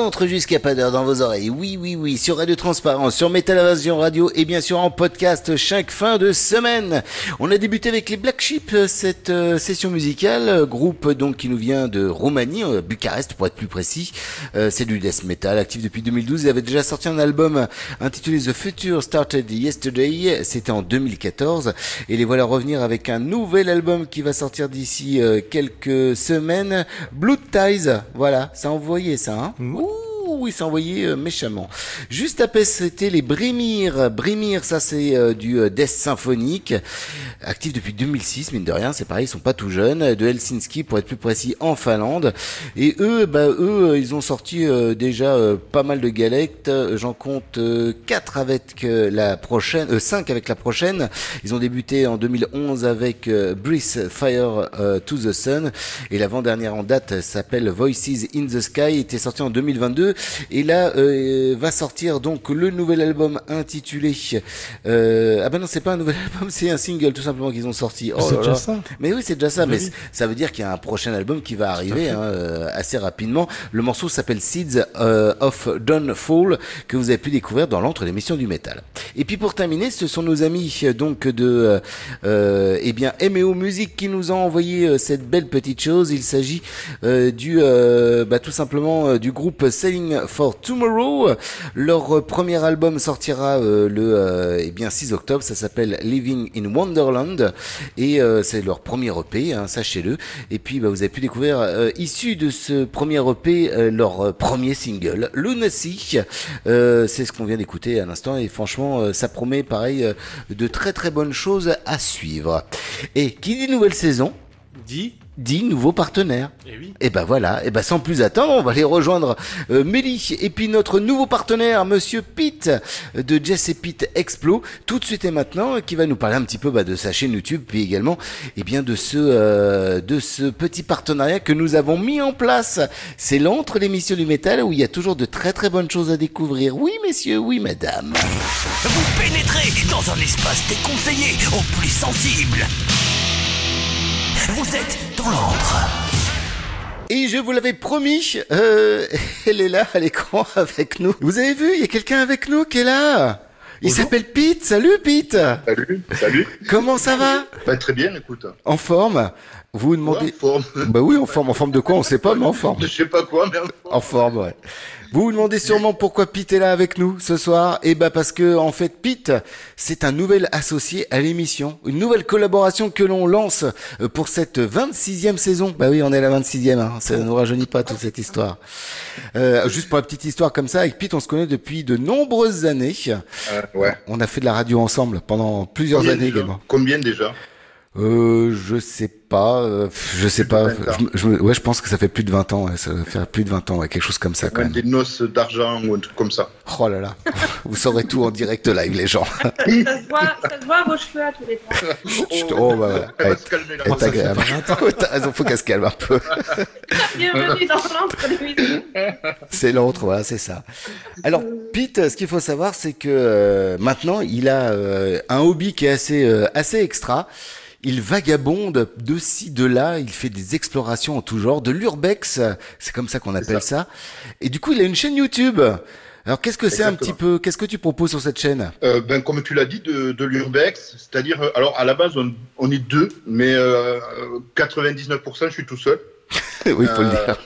L'entre jusqu'à pas d'heure dans vos oreilles. Oui, oui, oui. Sur Radio Transparence, sur Metal Invasion Radio et bien sûr en podcast chaque fin de semaine. On a débuté avec les Black Sheep euh, cette euh, session musicale, euh, groupe donc qui nous vient de Roumanie, Bucarest pour être plus précis. C'est du death metal, actif depuis 2012. Ils avaient déjà sorti un album intitulé The Future Started Yesterday. C'était en 2014 et les voilà revenir avec un nouvel album qui va sortir d'ici quelques semaines. Blood Ties. Voilà, ça a envoyé ça. Hein? Ouh, il s'est envoyé euh, méchamment. Juste après, c'était les Brimir. Brimir, ça c'est euh, du euh, death symphonique, actif depuis 2006, mine de rien, c'est pareil, ils sont pas tout jeunes, de Helsinki pour être plus précis, en Finlande. Et eux, bah eux, ils ont sorti déjà pas mal de galettes. J'en compte euh, 4 avec la prochaine, euh, 5 avec la prochaine. Ils ont débuté en 2011 avec Breathe Fire to the Sun et l'avant-dernière en date s'appelle Voices in the Sky, était sorti en 2022. Et là euh, va sortir donc le nouvel album intitulé. Euh, ah ben non, c'est pas un nouvel album, c'est un single tout simplement qu'ils ont sorti. Oh C'est déjà ça. Mais oui, c'est déjà ça. Mais Mais oui. ça veut dire qu'il y a un prochain album qui va arriver hein, euh, assez rapidement. Le morceau s'appelle Seeds euh, of Dawnfall que vous avez pu découvrir dans l'entre l'émission du métal. Et puis pour terminer, ce sont nos amis euh, donc de euh, eh bien MEO Music qui nous ont envoyé cette belle petite chose. Il s'agit euh, du euh, bah, tout simplement du groupe Selling for Tomorrow. Leur euh, premier album sortira euh, le euh, eh bien 6 octobre. Ça s'appelle Living in Wonderland et c'est leur premier EP, hein, sachez-le. Et puis bah, vous avez pu découvrir issu de ce premier EP leur premier single, Lunacy. C'est ce qu'on vient d'écouter à l'instant et franchement ça promet pareil de très très bonnes choses à suivre. Et qui dit nouvelle saison dit dit nouveau partenaire. Eh oui. Et ben voilà, et ben sans plus attendre, on va aller rejoindre euh, Mélie et puis notre nouveau partenaire, Monsieur Pete euh, de Jess et Pete Explo, tout de suite et maintenant, euh, qui va nous parler un petit peu bah, de sa chaîne YouTube, puis également, eh bien de ce euh, de ce petit partenariat que nous avons mis en place. C'est l'entre l'émission du métal où il y a toujours de très très bonnes choses à découvrir. Oui messieurs, oui madame. Vous pénétrez dans un espace déconseillé aux plus sensibles. Vous êtes dans l'antre. Et je vous l'avais promis, euh, elle est là à l'écran avec nous. Vous avez vu, il y a quelqu'un avec nous qui est là. Il s'appelle Pete. Salut Pete. Salut, salut. Comment ça va Bah, Très bien, écoute. En forme Vous vous demandez Ouais, en forme. Bah oui, en forme. En forme de quoi On sait pas, mais en forme. Je sais pas quoi, mais en forme. En forme, ouais. Vous vous demandez sûrement pourquoi Pete est là avec nous ce soir. Eh ben parce que en fait Pete, c'est un nouvel associé à l'émission, une nouvelle collaboration que l'on lance euh, pour cette 26e saison. Bah oui, on est à la 26e, hein. ça ne nous rajeunit pas toute cette histoire. Euh, juste pour la petite histoire comme ça, avec Pete, on se connaît depuis de nombreuses années. Euh, ouais. On a fait de la radio ensemble pendant plusieurs Combien années également. Combien déjà? Euh, je sais pas, euh, je sais pas. 20 ans. Je, me- je me- ouais, je pense que ça fait plus de 20 ans. Ouais, ça va faire plus de 20 ans, ouais, quelque chose comme ça quand même. Des noces d'argent ou un truc comme ça. Oh là là, vous saurez tout en direct live, les gens. Ça se voit, ça se voit vos cheveux à tous les trois. Oh bah voilà. Elle va Ouais, se calmer là. elle agréable. Ouais, T'as raison, faut qu'elle se calme un peu. Bienvenue dans. C'est l'autre, voilà, c'est ça. Alors, Pete, ce qu'il faut savoir, c'est que euh, maintenant, il a euh, un hobby qui est assez, euh, assez extra. Il vagabonde de ci, de là, il fait des explorations en tout genre, de l'urbex, c'est comme ça qu'on appelle ça. Et du coup, il a une chaîne YouTube. Alors, qu'est-ce que c'est un petit peu Qu'est-ce que tu proposes sur cette chaîne? Euh, ben, comme tu l'as dit, de, de l'urbex, c'est-à-dire, euh, alors à la base, on, on est deux, mais euh, euh, 99%, je suis tout seul. Oui, il faut le Euh, dire.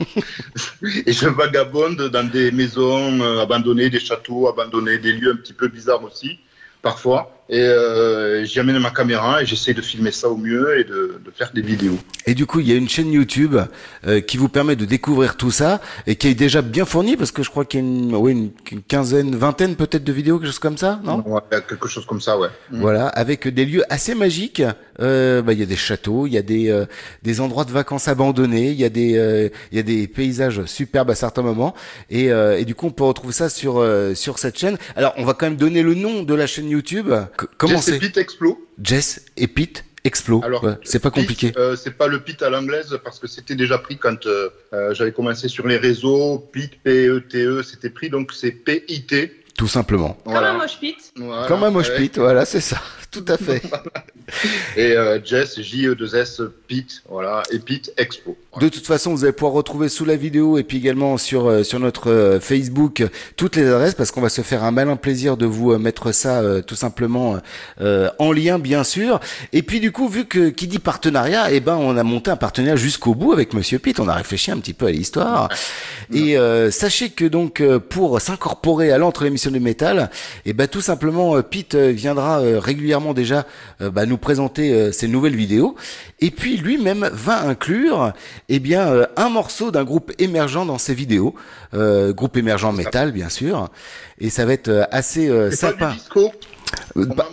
Et je vagabonde dans des maisons abandonnées, des châteaux abandonnés, des lieux un petit peu bizarres aussi, parfois. Et euh, j'y amène ma caméra et j'essaie de filmer ça au mieux et de, de faire des vidéos. Et du coup, il y a une chaîne YouTube euh, qui vous permet de découvrir tout ça et qui est déjà bien fournie parce que je crois qu'il y a une, ouais, une, une quinzaine, vingtaine peut-être de vidéos, quelque chose comme ça, non? Ouais, quelque chose comme ça, ouais. Voilà, avec des lieux assez magiques. Euh, bah, il y a des châteaux, il y a des euh, des endroits de vacances abandonnés, il y a des euh, il y a des paysages superbes à certains moments. Et, euh, et du coup, on peut retrouver ça sur euh, sur cette chaîne. Alors, on va quand même donner le nom de la chaîne YouTube. Comment Jess et c'est Pete Explo. Jess et Pete Explo. Alors, Ouais, c'est pas Pete, compliqué. euh, c'est pas le Pete à l'anglaise parce que c'était déjà pris quand euh, euh, j'avais commencé sur les réseaux. Pete, P-E-T-E, c'était pris, donc c'est P-I-T. Tout simplement. Comme un moche pit. Voilà. Comme un moche pit, voilà, c'est ça. Tout à fait. Et euh, Jess, J-E-2-S, Pete, voilà, et Pete Expo. De toute façon, vous allez pouvoir retrouver sous la vidéo et puis également sur euh, sur notre euh, Facebook toutes les adresses parce qu'on va se faire un malin plaisir de vous euh, mettre ça tout simplement en lien bien sûr. Et puis du coup, vu que qui dit partenariat, eh ben on a monté un partenariat jusqu'au bout avec Monsieur Pitt. On a réfléchi un petit peu à l'histoire. Et sachez que donc pour s'incorporer à l'entre l'émission du métal, eh ben tout simplement Pete viendra euh, régulièrement déjà euh, bah, nous présenter euh, ses nouvelles vidéos. Et puis lui-même va inclure eh bien euh, un morceau d'un groupe émergent dans ses vidéos, euh, groupe émergent métal bien sûr. Et ça va être euh, assez euh, pas sympa. du disco Euh, bah,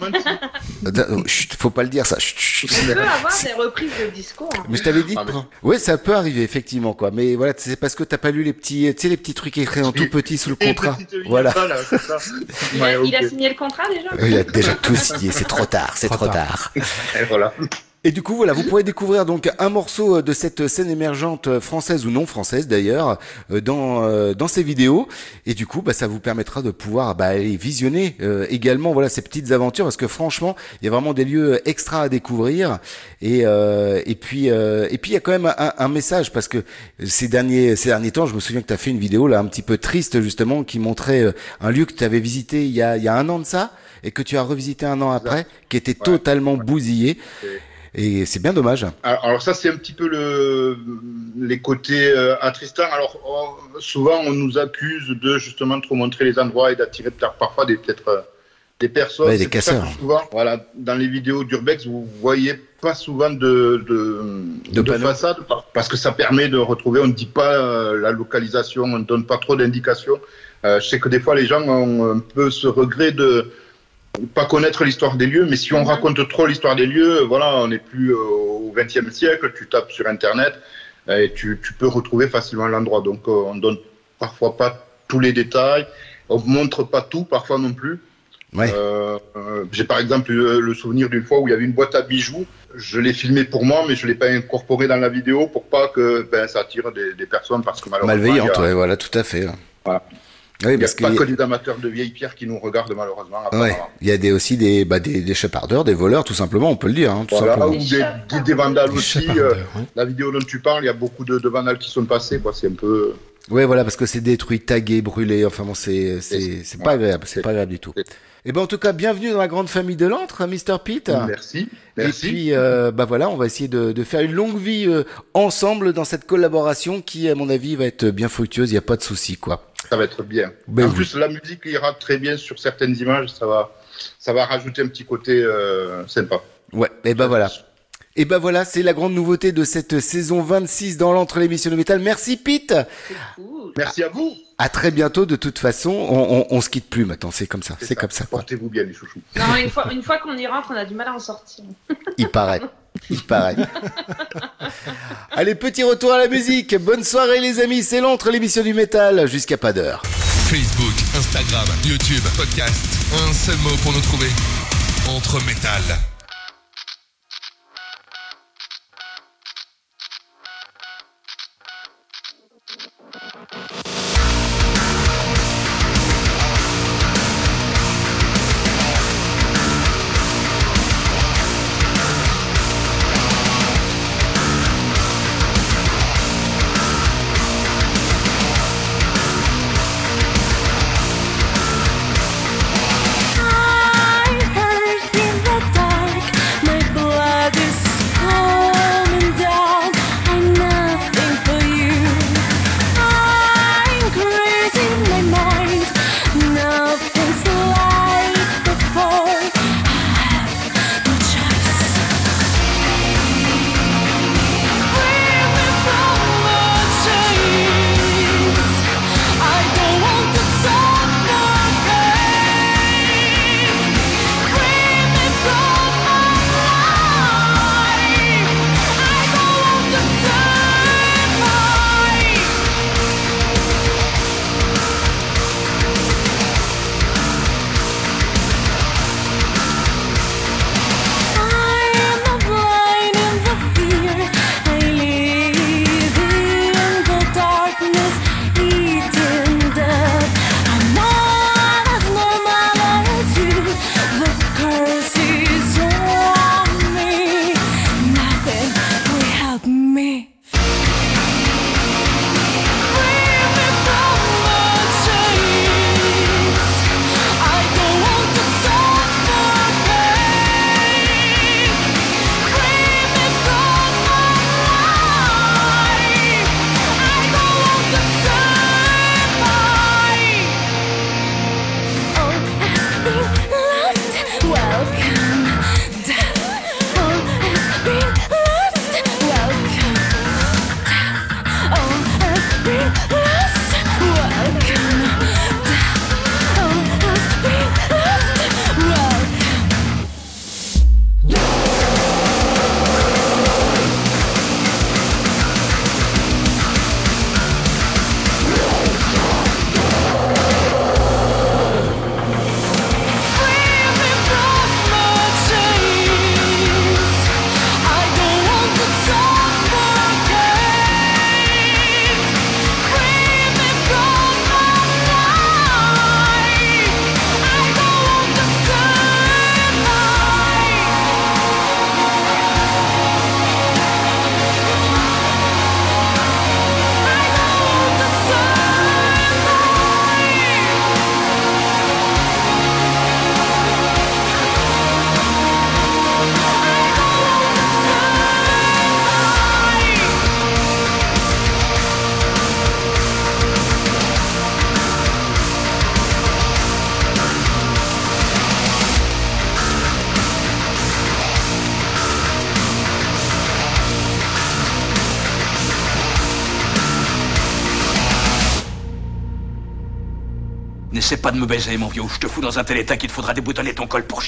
euh, chut, faut pas le dire ça. Chut, chut, peut avoir des reprises de disco. hein. Mais je t'avais dit. Ah, Ouais, ça peut arriver effectivement quoi. Mais voilà, c'est parce que t'as pas lu les petits, tu sais les petits trucs écrits en tout petit sous le contrat. Voilà. là, c'est ça. Il, Ouais, a, il a ok. signé le contrat déjà Il a déjà tout signé. C'est trop tard. C'est trop, tard. Et voilà. Et du coup, voilà, vous pourrez découvrir donc un morceau euh, de cette scène émergente euh, française ou non française d'ailleurs euh, dans dans ces vidéos. Et du coup, bah, ça vous permettra de pouvoir bah, aller visionner euh, également voilà ces petites aventures parce que franchement, il y a vraiment des lieux extra à découvrir. Et euh, et puis euh, et puis il y a quand même un, un message parce que ces derniers ces derniers temps, je me souviens que tu as fait une vidéo là un petit peu triste justement qui montrait un lieu que tu avais visité il y a il y a un an de ça et que tu as revisité un an après, qui était totalement bousillé. Et c'est bien dommage. Alors, alors ça, c'est un petit peu le, les côtés euh, attristants. Alors on- souvent, on nous accuse de justement trop montrer les endroits et d'attirer parfois des peut-être euh, des personnes. Ouais, des casseurs. Souvent, voilà, dans les vidéos d'urbex, vous voyez pas souvent de de, De façade parce que ça permet de retrouver. On ne dit pas euh, la localisation, on ne donne pas trop d'indications. Euh, je sais que des fois, les gens ont un peu ce regret de pas connaître l'histoire des lieux, mais si on raconte trop l'histoire des lieux, voilà, on n'est plus euh, au XXe siècle, tu tapes sur Internet et tu, tu peux retrouver facilement l'endroit. Donc euh, on donne parfois pas tous les détails, on montre pas tout parfois non plus. Euh, euh, J'ai par exemple le souvenir d'une fois où il y avait une boîte à bijoux, je l'ai filmé pour moi, mais je l'ai pas incorporé dans la vidéo pour pas que ben, ça attire des, des personnes parce que malheureusement Malveillante, il y a- ouais, voilà, tout à fait. voilà. Oui, il n'y a parce pas qu'il y a- que des amateurs de vieilles pierres qui nous regardent malheureusement. Ouais, il y a des, aussi des, bah, des, des chapardeurs, des voleurs, tout simplement, on peut le dire. Hein, tout Voilà, simplement. ou des, des- des vandales aussi. euh, La vidéo dont tu parles, il y a beaucoup de, de vandales qui sont passés. C'est un peu. Ouais, voilà, parce que c'est détruit, tagué, brûlé. Enfin bon, c'est, c'est, c'est pas agréable, c'est pas agréable du tout. Et ben en tout cas, bienvenue dans la grande famille de l'antre, Mr. Pete. Merci, Et merci. puis, euh, bah voilà, on va essayer de, de faire une longue vie euh, ensemble dans cette collaboration qui, à mon avis, va être bien fructueuse. Il y a pas de souci, quoi. Ça va être bien. Ben en oui. plus, la musique ira très bien sur certaines images. Ça va, ça va rajouter un petit côté euh, sympa. Ouais, et ben voilà. Et ben voilà, c'est la grande nouveauté de cette saison 26 dans l'entre l'émission de métal. Merci Pete. Merci à vous. À très bientôt. De toute façon, on, on, on se quitte plus maintenant. C'est comme ça. C'est comme ça. Portez-vous bien, les chouchous. Non, une fois, une fois qu'on y rentre, on a du mal à en sortir. Il paraît. Il paraît. Allez, petit retour à la musique. Bonne soirée les amis. C'est l'entre l'émission du métal jusqu'à pas d'heure. Facebook, Instagram, YouTube, podcast. Un seul mot pour nous trouver. Entre métal. me baiser, mon vieux, je te fous dans un tel état qu'il faudra déboutonner ton col pour.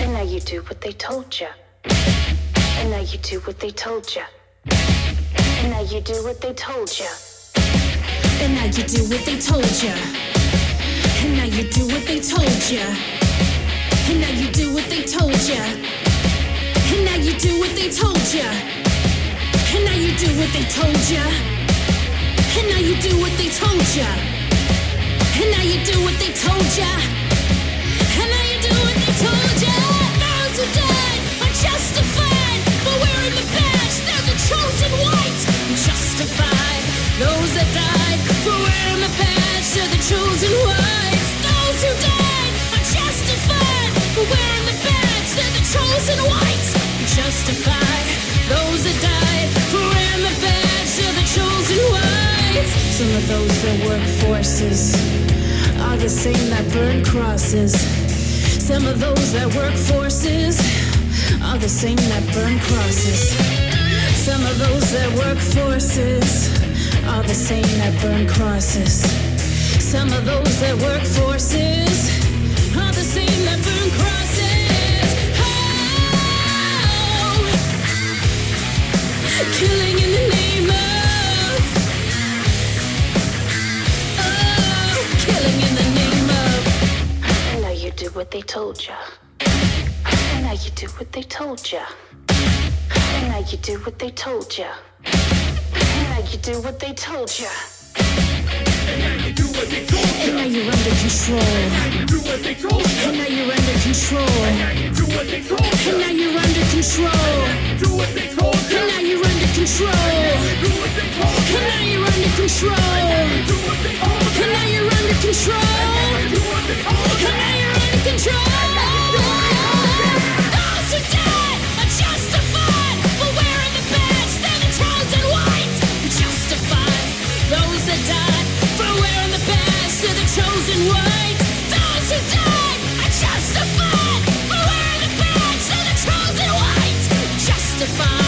And now you do what they told you. And now you do what they told you. And now you do what they told you. And now you do what they told you. And now you do what they told you. And now you do what they told you. And now you do what they told you. And now you do what they told you. And now you do what they told you. And now you do what they told you. Justified the. They're the chosen. Justified. Those that died the. They're the chosen. Those who died are justified for wearing the. They're the chosen. Justified. Those that died the. They're the chosen. Some of those that work forces are the same that burn crosses. Some of those that work forces are the same that burn crosses. Some of those that work forces are the same that burn crosses. Some of those that work forces are the same that burn crosses. Oh, killing in the name of. Oh, killing in the name of. And now you do what they told you. Now you do what they told you. And now you do what they told you. And now you do what they told you. And now you do what they told you. And now you're under control. And now you're under control. And now you're under control. And now you're under control. And now you're under control. And now you're under control. And now you're under control. justify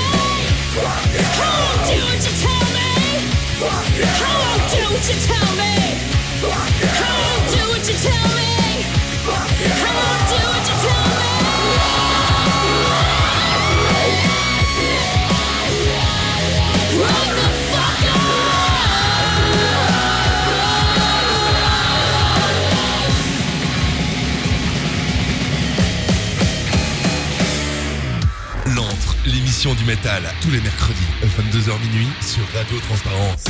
How do you tell me? Come on, do what you tell me? Don't you tell me? Come on. L'émission du métal, tous les mercredis, 22h minuit, sur Radio Transparence.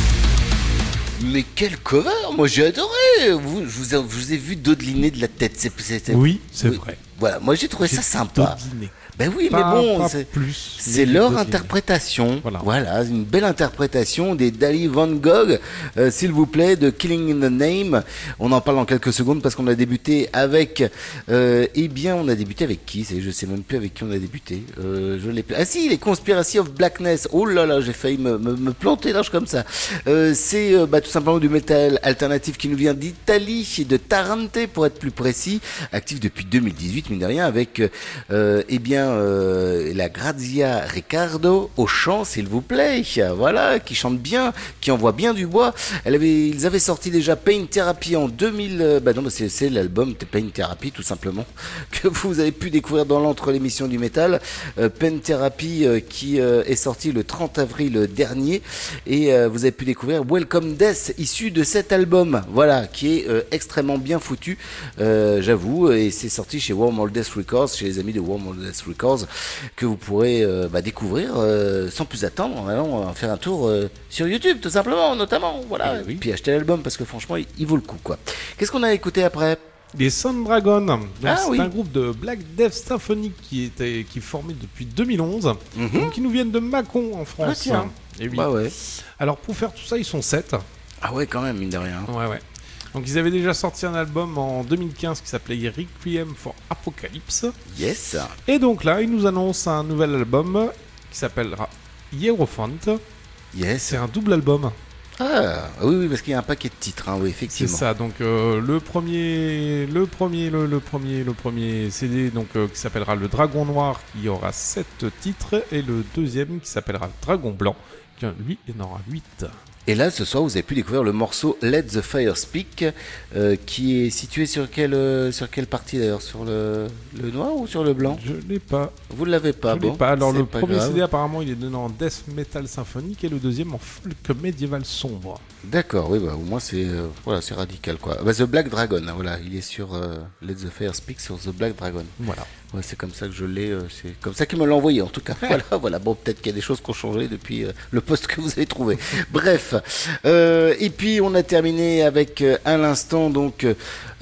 Mais quel cover Moi j'ai adoré vous, je, vous ai, je vous ai vu dodeliner de la tête. c'est- Oui, c'est vrai. Voilà, moi j'ai trouvé ça sympa. dodeliner. Ben oui, Pas- mais bon, c'est- leur interprétation. Voilà. une belle interprétation des Dali Van Gogh, euh, s'il vous plaît, de Killing in the Name. On en parle en quelques secondes parce qu'on a débuté avec. euh, eh bien, on a débuté avec qui Je sais même plus avec qui on a débuté. Euh, je l'ai. Ah si, les Conspiracy of Blackness. Oh là là, j'ai failli me, me, me planter large comme ça. C'est bah, tout simplement du métal alternatif qui nous vient d'Italie, de Tarente pour être plus précis, actif depuis 2018 mine de rien, avec eh bien euh, la Grazia Riccardo au chant, s'il vous plaît. Voilà, qui chante bien, qui envoie bien du bois. Ils avaient sorti déjà Pain Therapy en 2000. euh, Bah non, c'est, l'album Pain Therapy, tout simplement, que vous avez pu découvrir dans l'entre l'émission du métal. Euh, Pain Therapy qui est sorti le 30 avril dernier. Et vous avez pu découvrir Welcome Death, issu de cet album. Voilà, qui est extrêmement bien foutu, j'avoue. Et c'est sorti chez Warm Death Records, chez les amis de Warm Death Records, que vous pourrez euh, bah, découvrir euh, sans plus attendre en allant faire un tour euh, sur YouTube, tout simplement, notamment. Voilà. Et puis acheter l'album parce que franchement, il, il vaut le coup, quoi. Qu'est-ce qu'on a écouté après? Les Sound Dragon. Donc, Ah c'est oui. un groupe de Black Death Symphony qui, était, qui est formé depuis 2011. Donc, qui nous viennent de Mâcon en France. Mhm. Ah, tiens. Et oui. Bah ouais. Alors pour faire tout ça, ils sont 7. Ah ouais, quand même, mine de rien. Ouais, ouais. Donc ils avaient déjà sorti un album en 2015 qui s'appelait Requiem for Apocalypse. Yes. Et donc là, ils nous annoncent un nouvel album qui s'appellera Hierophant. Yes. C'est un double album. Ah oui, oui, parce qu'il y a un paquet de titres, hein, oui, C'est effectivement. ça, donc euh, le premier, le premier, le, le premier, le premier CD donc euh, qui s'appellera le Dragon Noir qui aura 7 titres et le deuxième qui s'appellera le Dragon Blanc qui lui en aura 8. Et là, ce soir, vous avez pu découvrir le morceau Let the Fire Speak, euh, qui est situé sur quelle, euh, sur quelle partie d'ailleurs? Sur le, le noir ou sur le blanc? Je l'ai pas. Vous ne l'avez pas, Je bon pas. Alors le pas premier grave. CD apparemment il est donné en death metal symphonique et le deuxième en folk médiéval sombre. D'accord, oui, bah, au moins c'est euh, voilà, c'est radical quoi. Bah, the Black Dragon, hein, voilà, il est sur Let the Fire Speak sur The Black Dragon. Voilà. Ouais, c'est comme ça que je l'ai, euh, c'est comme ça qu'il me l'a envoyé en tout cas. voilà, voilà. Bon, peut-être qu'il y a des choses qui ont changé depuis euh, le poste que vous avez trouvé. Bref, Euh, et puis on a terminé avec euh, à l'instant donc,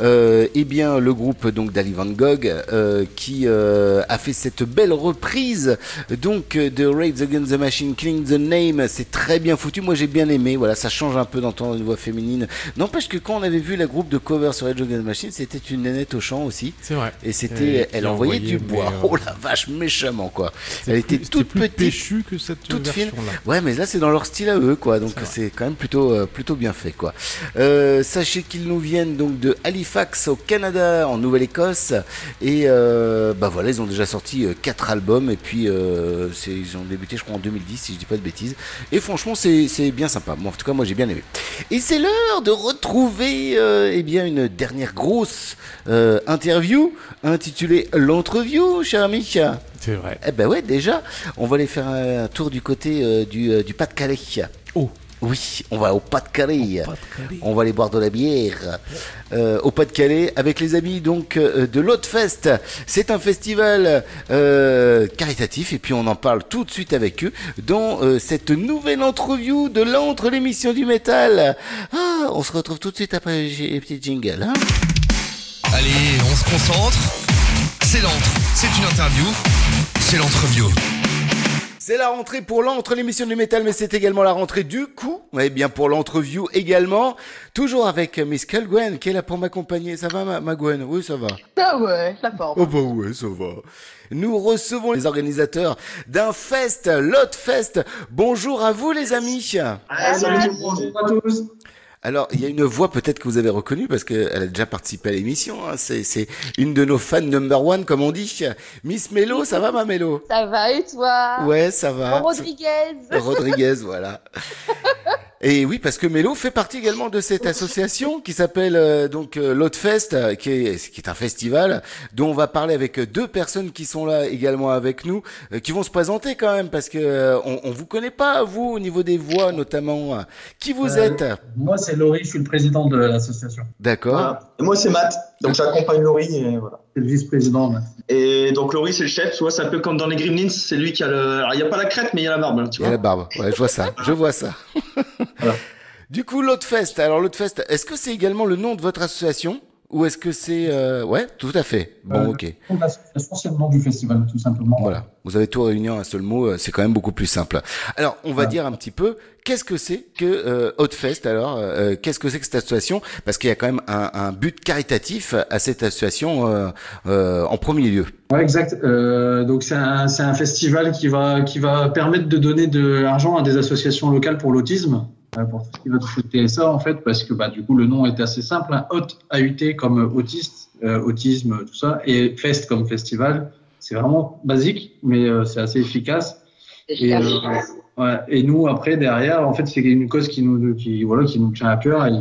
euh, eh bien le groupe donc d'Ali Van Gogh euh, qui euh, a fait cette belle reprise donc euh, de Rage Against the Machine, Killing the Name. C'est très bien foutu. Moi j'ai bien aimé. Voilà, ça change un peu d'entendre une voix féminine. N'empêche que quand on avait vu la groupe de cover sur Rage Against the Machine, c'était une nénette au chant aussi. C'est vrai. Et c'était, elle envoyait du bois. mais, euh, Oh la vache, méchamment quoi. Elle était plus- toute plus petite, péchu que cette toute fine. Ouais, mais là c'est dans leur style à eux quoi. Donc c'est quand même plutôt euh, plutôt bien fait quoi. Euh, sachez qu'ils nous viennent donc de Halifax au Canada, en Nouvelle-Écosse, et bah voilà, ils ont déjà sorti quatre albums et puis ils ont débuté je crois en 2010 si je dis pas de bêtises. Et franchement c'est bien sympa. Moi en tout cas moi j'ai bien aimé. Et c'est l'heure de retrouver eh bien une dernière grosse interview intitulée l'entreview, cher ami. C'est vrai. Eh ben ouais, déjà, on va aller faire un tour du côté euh, du, euh, du Pas-de-Calais. Oh. Oui, on va au Pas-de-Calais. On va aller boire de la bière euh, au Pas-de-Calais avec les amis donc euh, de l'Hotfest. C'est un festival euh, caritatif et puis on en parle tout de suite avec eux dans euh, cette nouvelle interview de l'entre l'émission du métal. Ah, on se retrouve tout de suite après les petits jingles. Hein Allez, on se concentre. C'est l'entre, c'est une interview, c'est l'entreview. C'est la rentrée pour l'entre l'émission du métal, mais c'est également la rentrée du coup. Eh bien pour l'entreview également. Toujours avec Miss Gwen qui est là pour m'accompagner. Ça va ma, ma Gwen? Oui, ça va. Ah ouais, la forme. Oh bah ouais, ça va. Nous recevons les organisateurs d'un fest, Lot Fest. Bonjour à vous les amis. salut tout le monde. Bonjour à tous. Alors, il y a une voix peut-être que vous avez reconnue parce qu'elle a déjà participé à l'émission. hein. C'est, c'est une de nos fans number one, comme on dit. Miss Mélo, ça va ma Mélo? Ça va et toi? Ouais, ça va. Rodriguez. Rodriguez, voilà. Et oui, parce que Mélo fait partie également de cette association qui s'appelle euh, donc euh, euh, qui est, qui est un festival dont on va parler avec deux personnes qui sont là également avec nous, euh, qui vont se présenter quand même parce que euh, on, on vous connaît pas vous au niveau des voix notamment. euh. Qui vous Euh, êtes? Moi, c'est Laurie, je suis le président de l'association. D'accord. Et moi, c'est Matt. Donc, j'accompagne Laurie. Et voilà. C'est le vice-président. Matt. Et donc, Laurie, c'est le chef. Tu vois, c'est un peu comme dans les Gremlins. C'est lui qui a le. Alors, il n'y a pas la crête, mais il y a la barbe. Tu Il y a vois. la barbe. Ouais, je vois ça. Je vois ça. Du coup, l'Hotfest. Alors, l'Hotfest, est-ce que c'est également le nom de votre association? Ou est-ce que c'est euh... ouais, tout à fait. Bon, Euh, ok. nom du festival, tout simplement. Voilà, vous avez tout réuni en un seul mot, euh, c'est quand même beaucoup plus simple. Alors, on va dire un petit peu, qu'est-ce que c'est que euh, Hotfest alors euh, Qu'est-ce que c'est que cette association? Parce qu'il y a quand même un, un but caritatif à cette association euh, euh, en premier lieu. Ouais, exact. Euh, donc c'est un, un festival qui va, qui va permettre de donner de l'argent à des associations locales pour l'autisme, euh, pour tout ce qui va toucher le TSA en fait, parce que bah, du coup le nom est assez simple, hein. Hot AUT comme autiste, euh, autisme, tout ça, et Fest comme festival. C'est vraiment basique, mais euh, c'est assez efficace. Et, euh, ouais, et nous, après, derrière, en fait, c'est une cause qui nous, qui, voilà, qui nous tient à cœur et,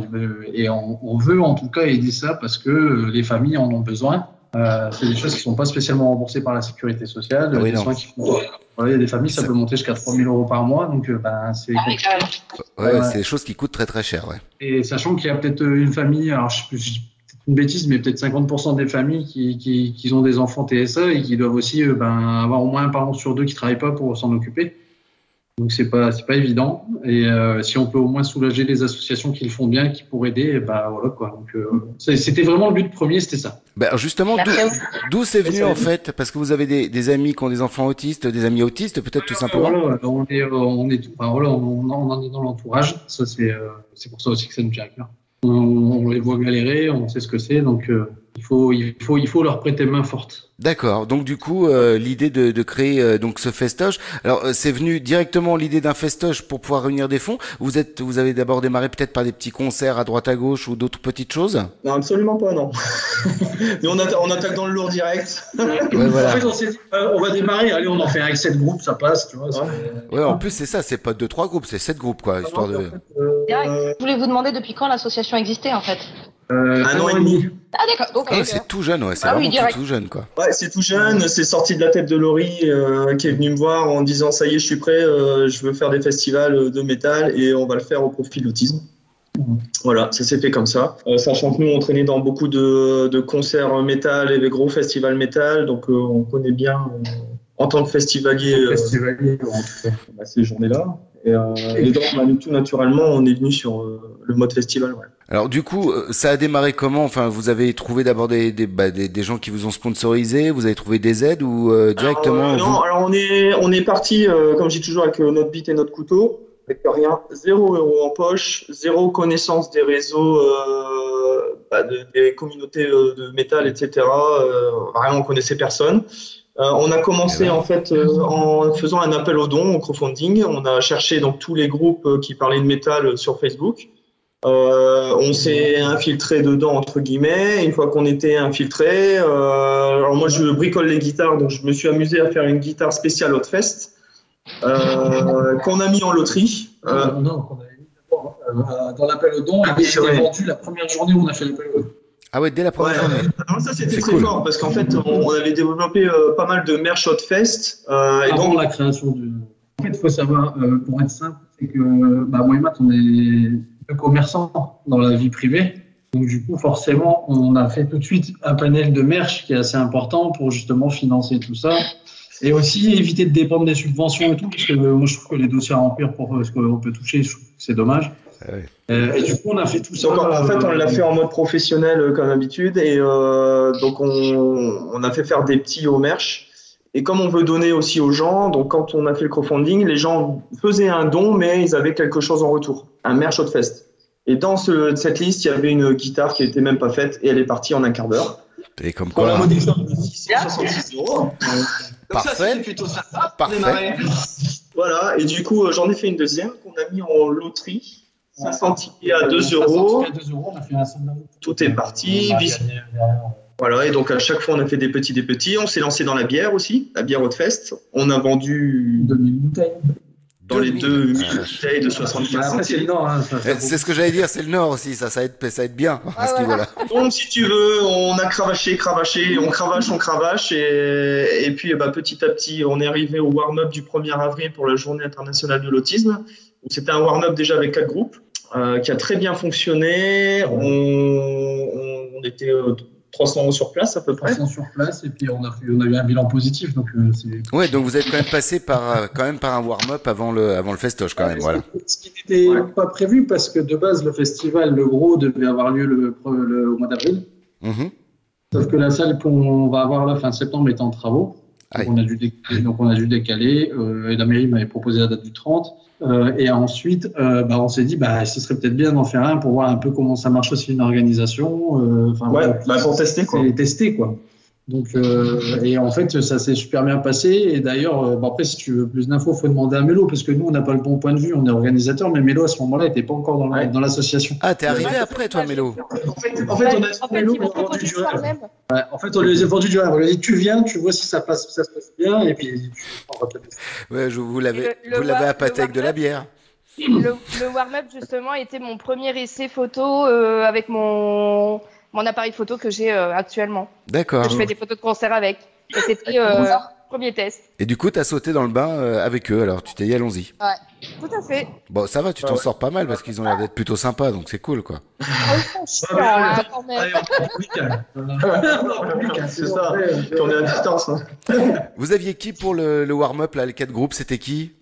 et on, on veut en tout cas aider ça parce que les familles en ont besoin. Euh, c'est des choses qui sont pas spécialement remboursées par la sécurité sociale. Ah oui, des non. soins qui voilà, il y a des familles, ça, peut monter jusqu'à 3 000 euros par mois, donc euh, ben, c'est Ah. Ouais, Ouais. c'est des choses qui coûtent très très cher, ouais. Et sachant qu'il y a peut-être euh, une famille, alors je, je une bêtise, mais peut-être 50% des familles qui, qui, qui ont des enfants TSA et qui doivent aussi euh, ben, avoir au moins un parent sur deux qui travaille pas pour s'en occuper. Donc c'est pas c'est pas évident. Et euh, si on peut au moins soulager les associations qui le font bien, qui pourraient aider, ben voilà quoi. Donc euh, c'était vraiment le but premier, c'était ça. Ben, alors justement, d'où- c'est venu en fait? Parce que vous avez des, des amis qui ont des enfants autistes, des amis autistes, peut-être tout simplement. Voilà, on est on est voilà, on, on en est dans l'entourage. Ça c'est euh, c'est pour ça aussi que ça nous tient à cœur. On, on les voit galérer, on sait ce que c'est, donc euh, il faut il faut il faut leur prêter main forte. D'accord. Donc du coup, euh, l'idée de, de créer euh, donc ce festoche. Alors euh, c'est venu directement l'idée d'un festoche pour pouvoir réunir des fonds. Vous êtes, vous avez d'abord démarré peut-être par des petits concerts à droite à gauche ou d'autres petites choses? Non, absolument pas, non. Nous, on, atta- on attaque dans le lourd direct. Ouais, voilà. En fait, on s'est dit, euh, on va démarrer, allez, on en fait avec 7 groupes, ça passe, tu vois. c'est- Ouais. En plus c'est ça, c'est pas deux trois groupes, c'est sept groupes quoi, histoire de. Je voulais vous demander depuis quand l'association existait en fait? Euh, Un an et demi. Ah d'accord, ok. Ah, c'est tout jeune, ouais. C'est Ah oui, vraiment direct. tout, tout jeune quoi. Ouais, c'est tout jeune, c'est sorti de la tête de Laurie euh, qui est venu me voir en disant ça y est, je suis prêt, euh, je veux faire des festivals de métal et on va le faire au profit de l'autisme. Voilà, ça s'est fait comme ça. Euh, sachant que nous, on traînait dans beaucoup de, de concerts métal et des gros festivals métal, donc euh, on connaît bien euh, en tant que festivalier bah, ces journées-là. Et, euh, et donc, bah, tout naturellement, on est venu sur euh, le mode festival. Ouais. Alors du coup, euh, ça a démarré comment? Enfin, vous avez trouvé d'abord des, des, bah, des, des gens qui vous ont sponsorisé, vous avez trouvé des aides ou euh, directement Alors, non, alors on est, on est parti, comme je dis toujours, avec notre bite et notre couteau, avec rien, zéro euro en poche, zéro connaissance des réseaux, bah, de- des communautés de métal, etc. Vraiment, on connaissait personne. Euh, on a commencé en fait euh, en faisant un appel aux dons, au crowdfunding. On a cherché donc tous les groupes euh, qui parlaient de métal sur Facebook. Euh, on s'est infiltré dedans entre guillemets. Une fois qu'on était infiltré, alors moi je bricole les guitares, donc je me suis amusé à faire une guitare spéciale Hotfest euh, qu'on a mis en loterie. Euh, non, qu'on avait mis d'abord, dans l'appel aux dons, Ah, et c'est c'était vrai. vendu la première journée où on a fait l'appel aux dons. Ah ouais, dès la première Ouais. journée. Non, ça c'était C'est très cool. fort parce qu'en fait on, on avait développé euh, pas mal de merch Hotfest euh, et Avant donc la création du. En fait, il faut savoir, euh, pour être simple, c'est que bah, moi et Matt, on est deux commerçants dans la vie privée. Donc, du coup, forcément, on a fait tout de suite un panel de merch qui est assez important pour justement financer tout ça. Et aussi éviter de dépendre des subventions et tout, parce que euh, moi, je trouve que les dossiers à remplir pour euh, ce qu'on peut toucher, c'est dommage. Euh, et du coup, on a fait tout ça. Donc, en fait, on l'a fait en mode professionnel euh, comme d'habitude et euh, donc on, on a fait faire des petits au merch. Et comme on veut donner aussi aux gens, donc quand on a fait le crowdfunding, les gens faisaient un don, mais ils avaient quelque chose en retour, un merch Hotfest. Et dans ce- cette liste, il y avait une guitare qui n'était même pas faite et elle est partie en un quart d'heure. Et comme Pour la quoi. modique de 666 euros. Ça, Parfait. c'était plutôt sympa. pour Parfait. Voilà, et du coup, euh, j'en ai fait une deuxième qu'on a mis en loterie. 500 tickets à 2 euros. À 2 euros, on a fait un sondage. Tout est parti. Voilà, et donc à chaque fois, on a fait des petits, des petits. On s'est lancé dans la bière aussi, la bière Hotfest. On a vendu 2000 bouteilles. dans les 2000 Ah, bouteilles de 75 Bah, c'est. Nord. Hein, ça, ça Eh, C'est ce que j'allais dire, c'est le Nord aussi, ça, ça aide, ça aide bien à ce niveau-là. Donc, si tu veux, on a cravaché, cravaché, on cravache, on cravache, et, et puis bah, petit à petit, on est arrivé au warm-up du 1er avril pour la Journée internationale de l'autisme. Donc, C'était un warm-up déjà avec quatre groupes, euh, qui a très bien fonctionné. On, on- on était euh, 300 sur place à peu près. 300 sur place et puis on a, fait, on a eu un bilan positif. Donc, euh, Ouais, donc vous êtes quand même passé par, quand même par un warm-up avant le, avant le festoche quand même, voilà. Ce qui n'était pas prévu parce que de base, le festival, le gros, devait avoir lieu le, le- au mois d'avril. Mhm. Sauf que la salle qu'on va avoir là fin septembre est en travaux. Donc on, a dû décaler, donc on a dû décaler. euh, et la mairie m'avait proposé la date du 30. Euh, et ensuite, euh, bah, on s'est dit, bah, ce serait peut-être bien d'en faire un pour voir un peu comment ça marche aussi une organisation. euh, enfin, Ouais, voilà. bah, pour tester, quoi. Tester, quoi. Donc, euh, et en fait, ça s'est super bien passé. Et d'ailleurs, euh, bon, après, si tu veux plus d'infos, faut demander à Mélo, parce que nous, on n'a pas le bon point de vue, on est organisateur, mais Mélo, à ce moment-là, n'était pas encore dans la- dans l'association. Ah, t'es arrivé après, toi, Mélo? En fait, on a Mélo, on a vendu du rêve. Ouais, en fait, on lui a vendu du rêve. On lui a dit, tu viens, tu vois si ça, passe, si ça se passe bien, et puis. Ouais, je, vous l'avez le vous l'avez war- appâté le avec de la warm-up bière. Le, le warm-up, justement, était mon premier essai photo euh, avec mon, mon appareil photo que j'ai euh, actuellement. D'accord. Que je fais des photos de concert avec. Et c'était euh, premier test. Et du coup, t'as sauté dans le bain euh, avec eux, alors tu t'es dit, allons-y. Ouais, tout à fait. Bon, ça va, tu t'en sors pas mal parce qu'ils ont l'air d'être plutôt sympas, donc c'est cool, quoi. Oh, ils sont chiants, hein, quand même. C'est ça. Est à distance. hein. Vous aviez qui pour le, le warm-up, là, les quatre groupes, c'était qui?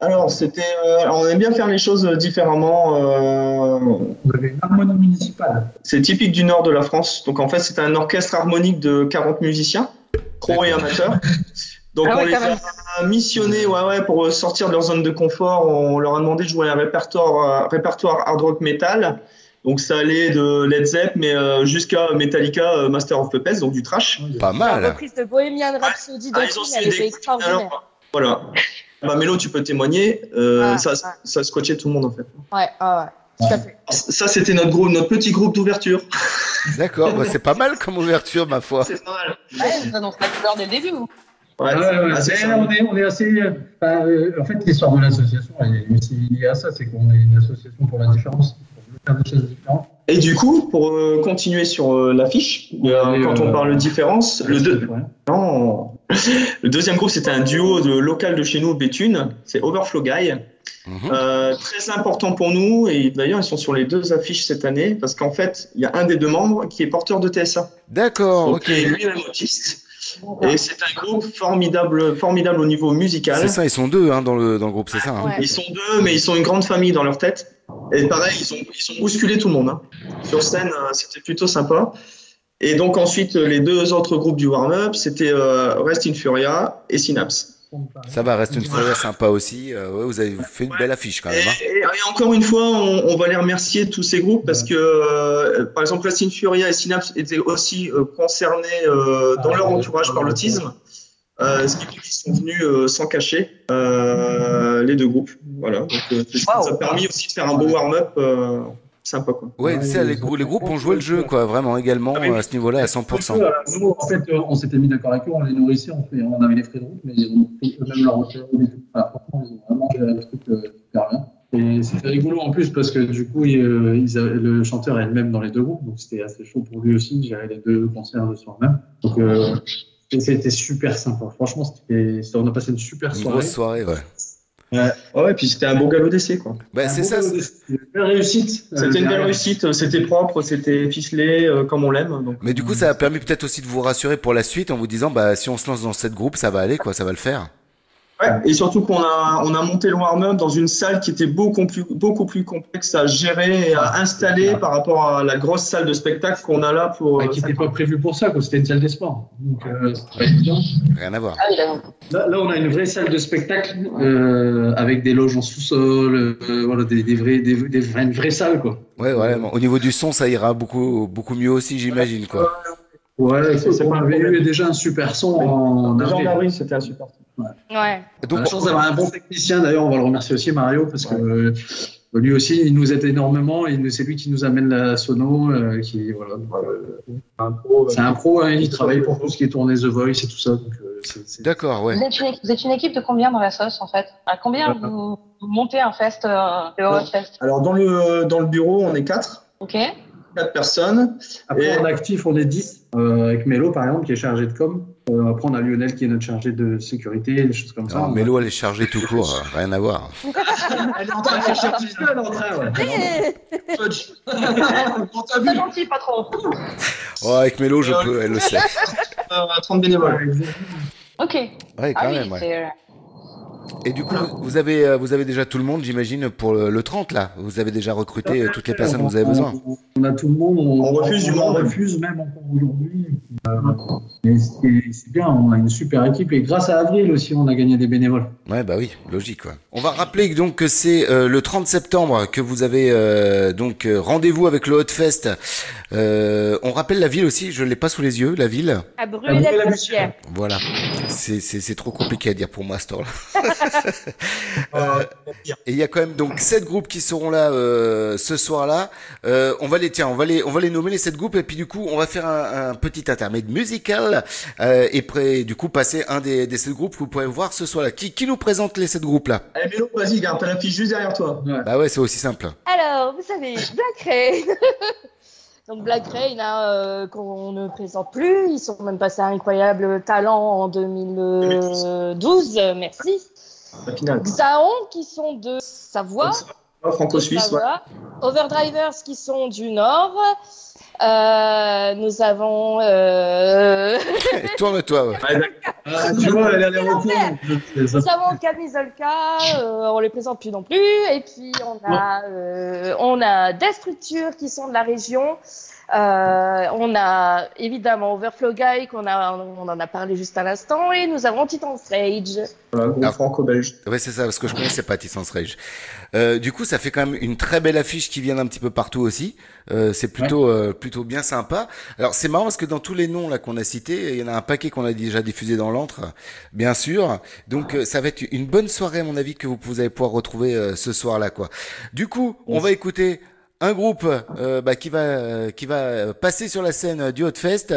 Alors, c'était. euh, on aime bien faire les choses différemment. euh, Vous avez une harmonie municipale. C'est typique du nord de la France. Donc, en fait, c'est un orchestre harmonique de 40 musiciens, pro et amateurs. Donc, Ah on ouais, les a missionnés ouais, ouais, pour sortir de leur zone de confort. On leur a demandé de jouer un répertoire, euh, répertoire hard rock metal. Donc, ça allait de Led Zepp, mais euh, jusqu'à Metallica, euh, Master of Puppets, donc du trash. Pas La reprise de Bohemian Rhapsody de Ah, ils ont Queen, fait elle était extraordinaire. Alors, voilà. Bah, Mélo, tu peux témoigner. euh, Ah, ça, ouais. ça a scotché tout le monde, en fait. Ouais, ah ouais, tout à fait. Ça, c'était notre groupe, notre petit groupe d'ouverture. D'accord, bah, c'est pas mal comme ouverture, ma foi. C'est pas mal. Ouais, annonce la couleur dès le début. vous. Ouais, ah, on, est, on est assez. euh, enfin, euh, en fait, l'histoire de l'association elle est aussi liée à ça, c'est qu'on est une association pour la différence, pour faire des choses différentes. Et du coup, pour euh, continuer sur euh, l'affiche, euh, quand on parle de différence, le, deux- non. le deuxième groupe, c'était un duo de local de chez nous, Béthune, c'est Overflow Guy. Euh, très important pour nous, et d'ailleurs, ils sont sur les deux affiches cette année, parce qu'en fait, il y a un des deux membres qui est porteur de TSA. D'accord, ok. il est lui-même autiste. Et c'est un groupe formidable, formidable au niveau musical. C'est ça, ils sont deux hein, dans, le, dans le groupe, c'est ça. hein. Ils sont deux, mais ils sont une grande famille dans leur tête. Et pareil, ils ont, ils sont bousculé tout le monde. hein. Sur scène, euh, c'était plutôt sympa. Et donc ensuite, les deux autres groupes du warm-up, c'était euh, Rest in Furia et Synapse. Ça va, reste une soirée sympa aussi. Euh, ouais, vous avez fait une belle affiche quand même. hein. Et, et encore une fois, on, on va les remercier tous ces groupes parce que, euh, par exemple, Rest in Furia et Synapse étaient aussi concernés dans leur entourage par l'autisme. Euh, ce qui fait qu'ils sont venus euh, sans cacher, euh, les deux groupes. Voilà. Donc, euh, ça a permis aussi de faire un beau warm-up euh, sympa. Quoi. Ouais, tu sais, les, grou- les groupes ont joué le jeu, quoi, vraiment, également, à ce niveau-là, à 100%. Euh, Nous, en fait, on s'était mis d'accord avec eux, on les nourrissait, on, fait, on avait les frais de route, mais ils ont pris eux-mêmes leur hôtel. Enfin, franchement, ils ont vraiment géré le truc super bien. Et c'était rigolo en plus parce que du coup, il, ils avaient- le chanteur est le même dans les deux groupes, donc c'était assez chaud pour lui aussi de gérer les deux concerts le soir même. Donc euh, et c'était super sympa. Franchement, c'était- c'était- on a passé une super Une soirée. grosse soirée, ouais. Ouais, ouais, et puis c'était un beau galop d'essai, quoi. Bah, c'est ça. Une belle réussite. Euh, C'était une belle réussite, c'était propre, c'était ficelé euh, comme on l'aime. Donc... Mais du coup, ça a permis peut-être aussi de vous rassurer pour la suite en vous disant, bah, si on se lance dans cette groupe, ça va aller, quoi, ça va le faire. Ouais, et surtout qu'on a, on a monté le warm-up dans une salle qui était beaucoup plus, beaucoup plus complexe à gérer et à installer par rapport à la grosse salle de spectacle qu'on a là pour. Ouais, qui n'était pas prévu pour ça, quoi. C'était une salle de sport. Donc, euh, c'était pas évident. Rien à voir. Là, là, on a une vraie salle de spectacle euh, avec des loges en sous-sol, euh, voilà, des, des vrais, des, des une vraie salle, quoi. Ouais, ouais, bon, au niveau du son, ça ira beaucoup, beaucoup mieux aussi, j'imagine, quoi. Ouais, c'est c'est pas avait eu déjà un super son en Déjà en avril. avril, c'était un super. Ouais. on a la chance d'avoir un bon technicien, d'ailleurs, on va le remercier aussi, Mario, parce que euh, lui aussi, il nous aide énormément, et c'est lui qui nous amène la sono, euh, qui, voilà, donc, euh, c'est un pro, hein, il travaille pour tout ce qui est tourné The Voice et tout ça, donc euh, c'est- c'est- D'accord, ouais. Vous, êtes une, vous êtes une équipe de combien dans la sauce en fait? À combien vous, vous montez un fest, euh, le Hot Fest Alors dans le, dans le bureau, on est quatre. Ok. Quatre personnes. Après, Et- en actif, on est 10, euh, avec Mélo, par exemple, qui est chargé de com. Euh, après, on a Lionel qui est notre chargé de sécurité, des choses comme ça. Non, Mélo, elle est chargée tout court, euh, rien à voir. Elle est en train de chercher elle est en train, ouais. Pas gentil, pas trop. Oh, avec Mélo, je peux, elle le sait. Euh, 30 bénévoles. Ok. Ouais, quand ah oui, même, ouais. Et du coup, vous- vous avez, euh, vous avez déjà tout le monde, j'imagine, pour le, le 30 là. Vous avez déjà recruté euh, toutes les personnes dont vous avez besoin. On, on a tout le monde, on, On refuse du on monde. refuse même encore aujourd'hui. Euh, mais c'est bien, on a une super équipe et grâce à Avril aussi, on a gagné des bénévoles. Ouais, bah oui, logique quoi. On va rappeler que donc que c'est euh, le 30 septembre que vous avez euh, donc euh, rendez-vous avec le Hotfest. Euh, on rappelle la ville aussi, je l'ai pas sous les yeux, la ville. À brûler la poussière. Voilà. C'est trop compliqué à dire pour moi à ce temps-là. Euh, et il y a quand même donc sept groupes qui seront là euh, ce soir-là. Euh, on va les tiens, on va les on va les nommer les sept groupes et puis du coup on va faire un, un petit intermède musical euh, et près du coup passer un des, des sept groupes que vous pourrez voir ce soir-là. Qui qui nous présente les sept groupes là Allez, Mélo, vas-y, garde, t'as l'affiche juste derrière toi. Bah ouais, c'est aussi simple. Alors, vous savez, Black Rain. Donc Black Rain, hein, euh, qu'on ne présente plus, ils sont même passés à incroyable talent en 2012, euh, merci. La. Xaon qui sont de Savoie. Ah, Franco-suisse, ouais. Overdrivers qui sont du Nord. Euh, nous avons. euh, Tourne-toi. Ouais. Ah, tu vois, elle a l'air au courant. Nous avons Camisolka, euh, on les présente plus non plus. Et puis on a, euh, on a des structures qui sont de la région. Euh, on a évidemment Overflow Guy qu'on a, on en a parlé juste à l'instant, et nous avons Titan's Rage. Voilà, groupe franco-belge. Ouais, c'est ça, parce que je connaissais pas Tissance Rage. Euh, du coup, ça fait quand même une très belle affiche qui vient d'un petit peu partout aussi. Euh, c'est plutôt, euh, plutôt bien sympa. Alors, c'est marrant parce que dans tous les noms là qu'on a cités, il y en a un paquet qu'on a déjà diffusé dans l'antre, bien sûr. Donc, euh, ça va être une bonne soirée à mon avis que vous, vous allez pouvoir retrouver euh, ce soir-là, quoi. Du coup, on va écouter un groupe euh, bah, qui va, euh, qui va euh, passer sur la scène du Hotfest.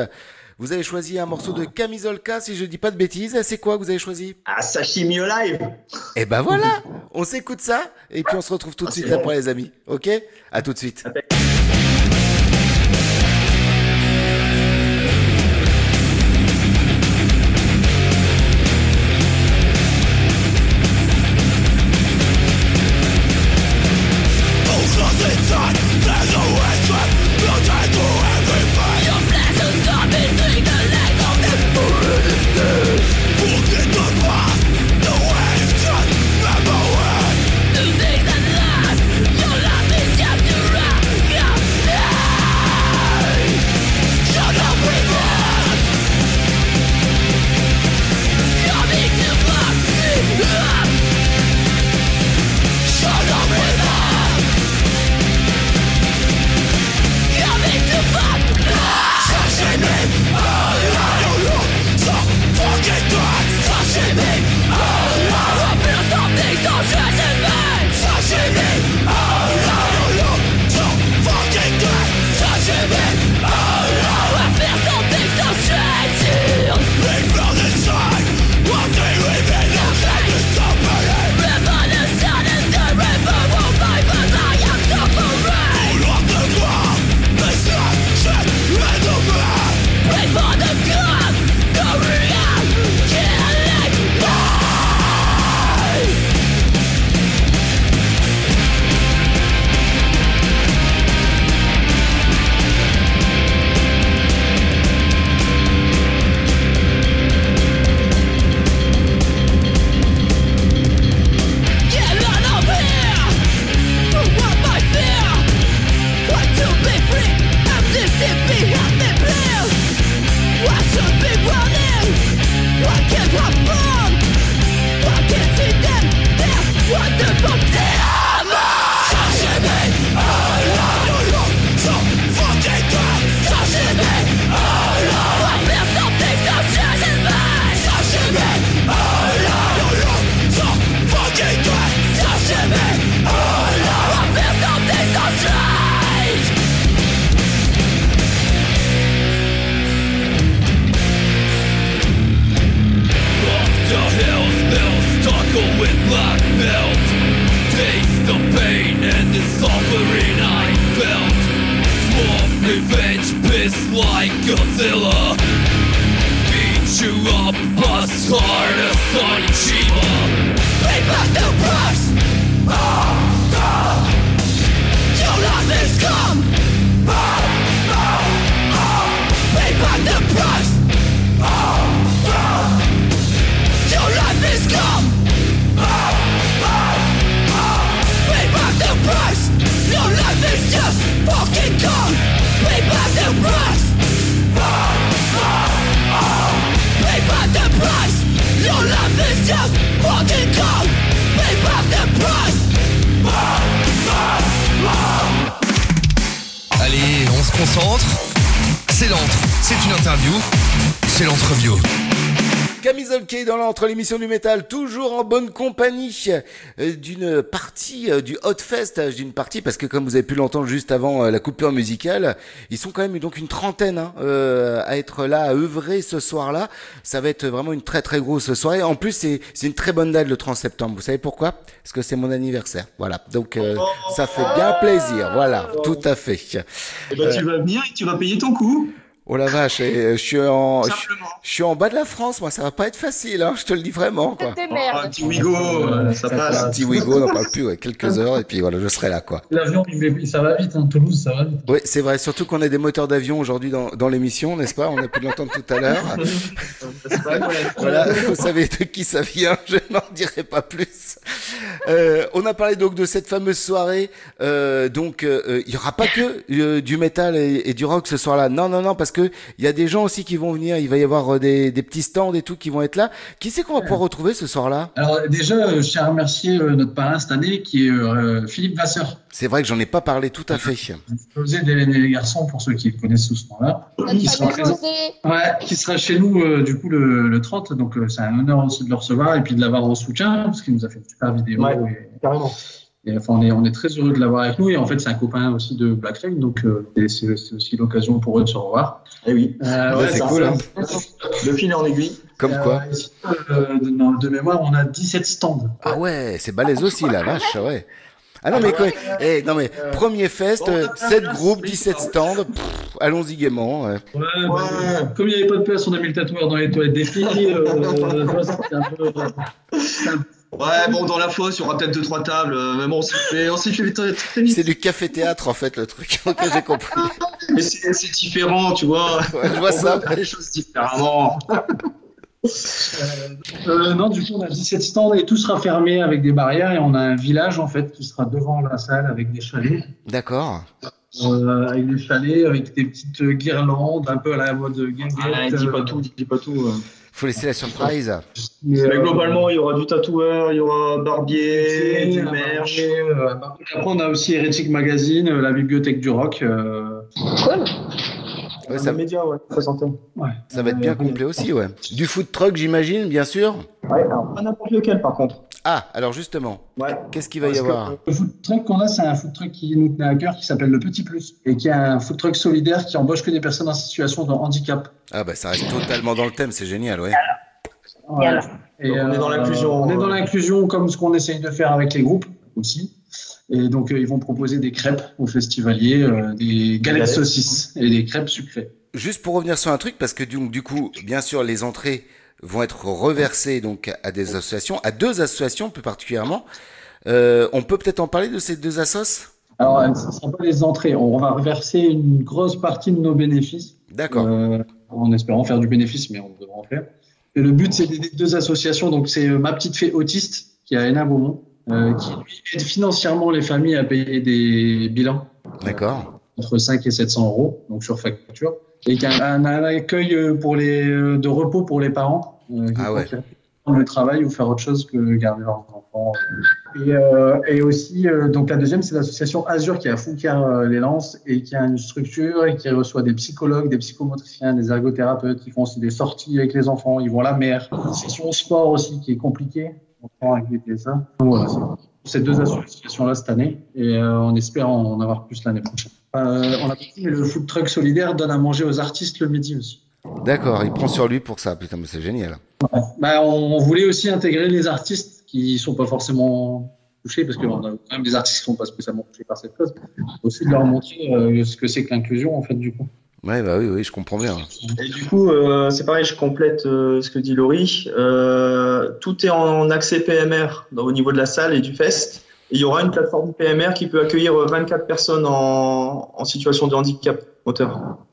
Vous avez choisi un morceau de Camisolka, si je dis pas de bêtises. C'est quoi que vous avez choisi? Ah, Sashimi Live et ben voilà, on s'écoute ça et puis on se retrouve tout de suite après les amis. Ok? À tout de suite. L'émission du métal, toujours en bonne compagnie euh, d'une partie euh, du Hot Fest, euh, d'une partie parce que comme vous avez pu l'entendre juste avant la coupure musicale, ils sont quand même donc une trentaine hein, euh, à être là, à œuvrer ce soir-là. Ça va être vraiment une très très grosse soirée. En plus, c'est une très bonne date le 30 septembre. Vous savez pourquoi? Parce que c'est mon anniversaire. Voilà, donc euh, ça fait bien plaisir. Voilà, tout à fait. Eh ben, tu vas venir et tu vas payer ton coup. Oh la vache, et, euh, je suis en, je, je suis en bas de la France, moi, ça va pas être facile, hein, je te le dis vraiment, quoi. Des merdes. Un petit Wigo, euh, ça passe. Un petit Wigo, on n'en parle plus, ouais, quelques heures, et puis voilà, je serai là, quoi. L'avion, il fait- ça va vite, hein. Toulouse, ça va vite. Oui, c'est vrai, surtout qu'on a des moteurs d'avion aujourd'hui dans, dans l'émission, n'est-ce pas? On a pu l'entendre tout à l'heure. voilà, vous savez de qui ça vient, je n'en dirai pas plus. Euh, on a parlé donc de cette fameuse soirée, euh, donc euh, euh, il y aura pas que euh, du métal et, et du rock ce soir-là. Non, non, non, parce que il y a des gens aussi qui vont venir. Il va y avoir euh, des, des petits stands et tout qui vont être là. Qui c'est qu'on va pouvoir retrouver ce soir-là? Alors déjà, euh, je tiens à remercier euh, notre parrain cette année qui est euh, Philippe Vasseur. C'est vrai que j'en ai pas parlé tout à fait. José des les garçons pour ceux qui le connaissent sous ce nom-là. Qui sera présent. Ouais, qui sera chez nous euh, du coup le, le 30, donc euh, c'est un honneur aussi de le recevoir et puis de l'avoir en soutien parce qu'il nous a fait une super vidéo. Ouais, et, carrément. et, enfin, on est, on est très heureux de l'avoir avec nous et en fait c'est un copain aussi de Black Rain, donc euh, c'est aussi l'occasion pour eux de se revoir. Eh oui. Euh, Ouais, c'est ça, cool. hein. Le fil en aiguille. Comme quoi Euh, ici, euh, de, de mémoire, on a 17 stands. Ah ouais, c'est balèze aussi, la vache, ouais. Ah non mais quoi eh, non mais premier fest, euh, 7 groupes, 17 stands, pff, allons-y gaiement. ouais. Ouais, bah, comme il n'y avait pas de place, on a mis le tatoueur dans les toilettes des filles. Euh, c'était un peu- Ouais, bon, dans la fosse, il y aura peut-être deux, trois tables, euh, mais bon, on s'y fait, on s'y fait très, vite. C'est du café-théâtre en fait le truc, ok j'ai compris. Mais c'est différent, tu vois. Ouais, je vois On ça. faire les choses différemment. Euh, non, du coup, on a 17 stands et tout sera fermé avec des barrières et on a un village en fait qui sera devant la salle avec des chalets. D'accord. Euh, avec des chalets, avec des petites guirlandes, un peu à la mode guinguette. Ah, dis pas euh, tout, dis pas tout. Faut laisser la surprise. Mais, euh, globalement, il y aura du tatoueur, il y aura barbier, du merch. euh. Après, on a aussi Heretic Magazine, euh, la bibliothèque du rock. euh, Cool. Ouais, Ça... ça, média, ouais, très santé. ouais. ça va être bien complet aussi, ouais. Du food truck, j'imagine, bien sûr. Ouais, alors pas n'importe lequel par contre. Ah, alors justement, Ouais. qu'est-ce qu'il va y Parce avoir? Le food truck qu'on a, c'est un food truck qui nous tenait à cœur, qui s'appelle le Petit Plus, et qui est un food truck solidaire qui embauche que des personnes en situation de handicap. Ah bah ça reste totalement dans le thème, c'est génial, ouais. Voilà. Et, Donc, on est dans euh, l'inclusion, On est dans euh. l'inclusion comme ce qu'on essaye de faire avec les groupes aussi. Et donc, euh, ils vont proposer des crêpes aux festivaliers, euh, des galettes saucisses et des crêpes sucrées. Juste pour revenir sur un truc, parce que du, du coup, bien sûr, les entrées vont être reversées donc à des associations, à deux associations plus particulièrement. Euh, on peut peut-être en parler de ces deux assos? Alors, ce ne sera pas les entrées. On va reverser une grosse partie de nos bénéfices. D'accord. euh, en espérant faire du bénéfice, mais on devra en faire. Et le but, c'est d'aider deux associations. Donc, c'est Ma Petite Fée Autiste, qui est à Hénin-Beaumont, euh, qui lui aide financièrement les familles à payer des bilans D'accord. entre 5 et 700 euros, donc sur facture. Et qui a un, un accueil euh, pour les, euh, de repos pour les parents. euh, qui Ah ouais. le travail ou faire autre chose que garder leurs enfants. Et, euh, et aussi, euh, donc la deuxième, c'est l'association Azur qui est à Foucault-les-Lances et qui a une structure et qui reçoit des psychologues, des psychomotriciens, des ergothérapeutes qui font aussi des sorties avec les enfants. Ils vont à la mer. Une session sport aussi qui est compliquée. On prend avec des PSA. Donc voilà, ces deux associations-là cette année et euh, on espère en avoir plus l'année prochaine. Euh, on a dit, mais le food truck solidaire donne à manger aux artistes le midi aussi. D'accord, il prend sur lui pour ça. Putain, mais c'est génial. Bah, on voulait aussi intégrer les artistes qui sont pas forcément touchés, parce qu'on a quand même des artistes qui sont pas spécialement touchés par cette cause. Aussi de leur montrer euh, ce que c'est que l'inclusion, en fait, du coup. Ouais, bah oui, oui, je comprends bien. Et du coup, euh, c'est pareil, je complète euh, ce que dit Laurie. Euh, tout est en accès PMR au niveau de la salle et du fest. Et il y aura une plateforme PMR qui peut accueillir euh, 24 personnes en, en situation de handicap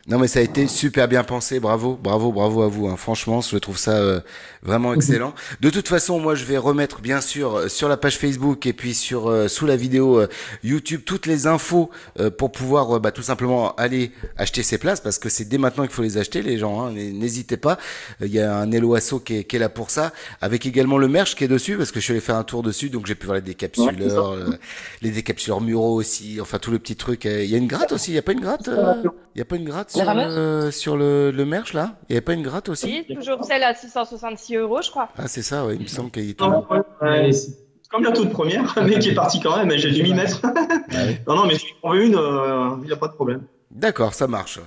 Non, mais ça a été super bien pensé. Bravo, bravo, bravo à vous. hein. Franchement, je trouve ça euh, vraiment excellent. De toute façon, moi, je vais remettre, bien sûr, euh, sur la page Facebook et puis sur euh, sous la vidéo euh, YouTube toutes les infos euh, pour pouvoir euh, bah, tout simplement aller acheter ces places parce que c'est dès maintenant qu'il faut les acheter, les gens. hein. N'hésitez pas. Il y a un Hello Asso qui est, qui est là pour ça, avec également le merch qui est dessus parce que je suis allé faire un tour dessus, donc j'ai pu voir les décapsuleurs, euh, les décapsuleurs muraux aussi, enfin tout le petit truc. Il y a une gratte aussi. Il y a pas une gratte euh Il y a pas une gratte sur, le, sur le, le merch là? Il y a pas une gratte aussi? Oui, toujours celle à 666 euros, je crois. Ah c'est ça, ouais, il me semble qu'il y est Non, ouais, comme la toute première, mais qui est partie quand même, et j'ai dû m'y mettre. non, non, mais si on veut une, il n'y a pas de problème. D'accord, ça marche.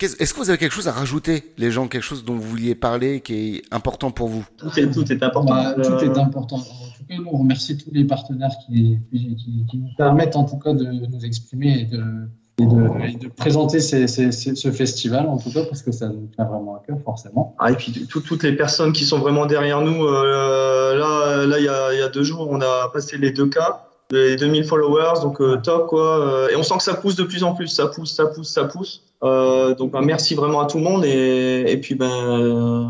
Est-ce que vous avez quelque chose à rajouter, les gens, quelque chose dont vous vouliez parler qui est important pour vous? Tout est, tout est important. Bah, tout est important. En tout cas, nous, on remercie tous les partenaires qui, qui, qui- qui nous permettent en tout cas de nous exprimer et de, et de, et de présenter ces- ces- ces- ce festival, en tout cas, parce que ça nous tient vraiment à cœur, forcément. Ah, et puis tout- toutes les personnes qui sont vraiment derrière nous, euh, là, là, il y a, y a deux jours, on a passé les 2 k les 2000 followers, donc euh, top quoi. euh, et on sent que ça pousse de plus en plus, ça pousse, ça pousse, ça pousse. Euh, donc ben, merci vraiment à tout le monde et, et puis ben euh,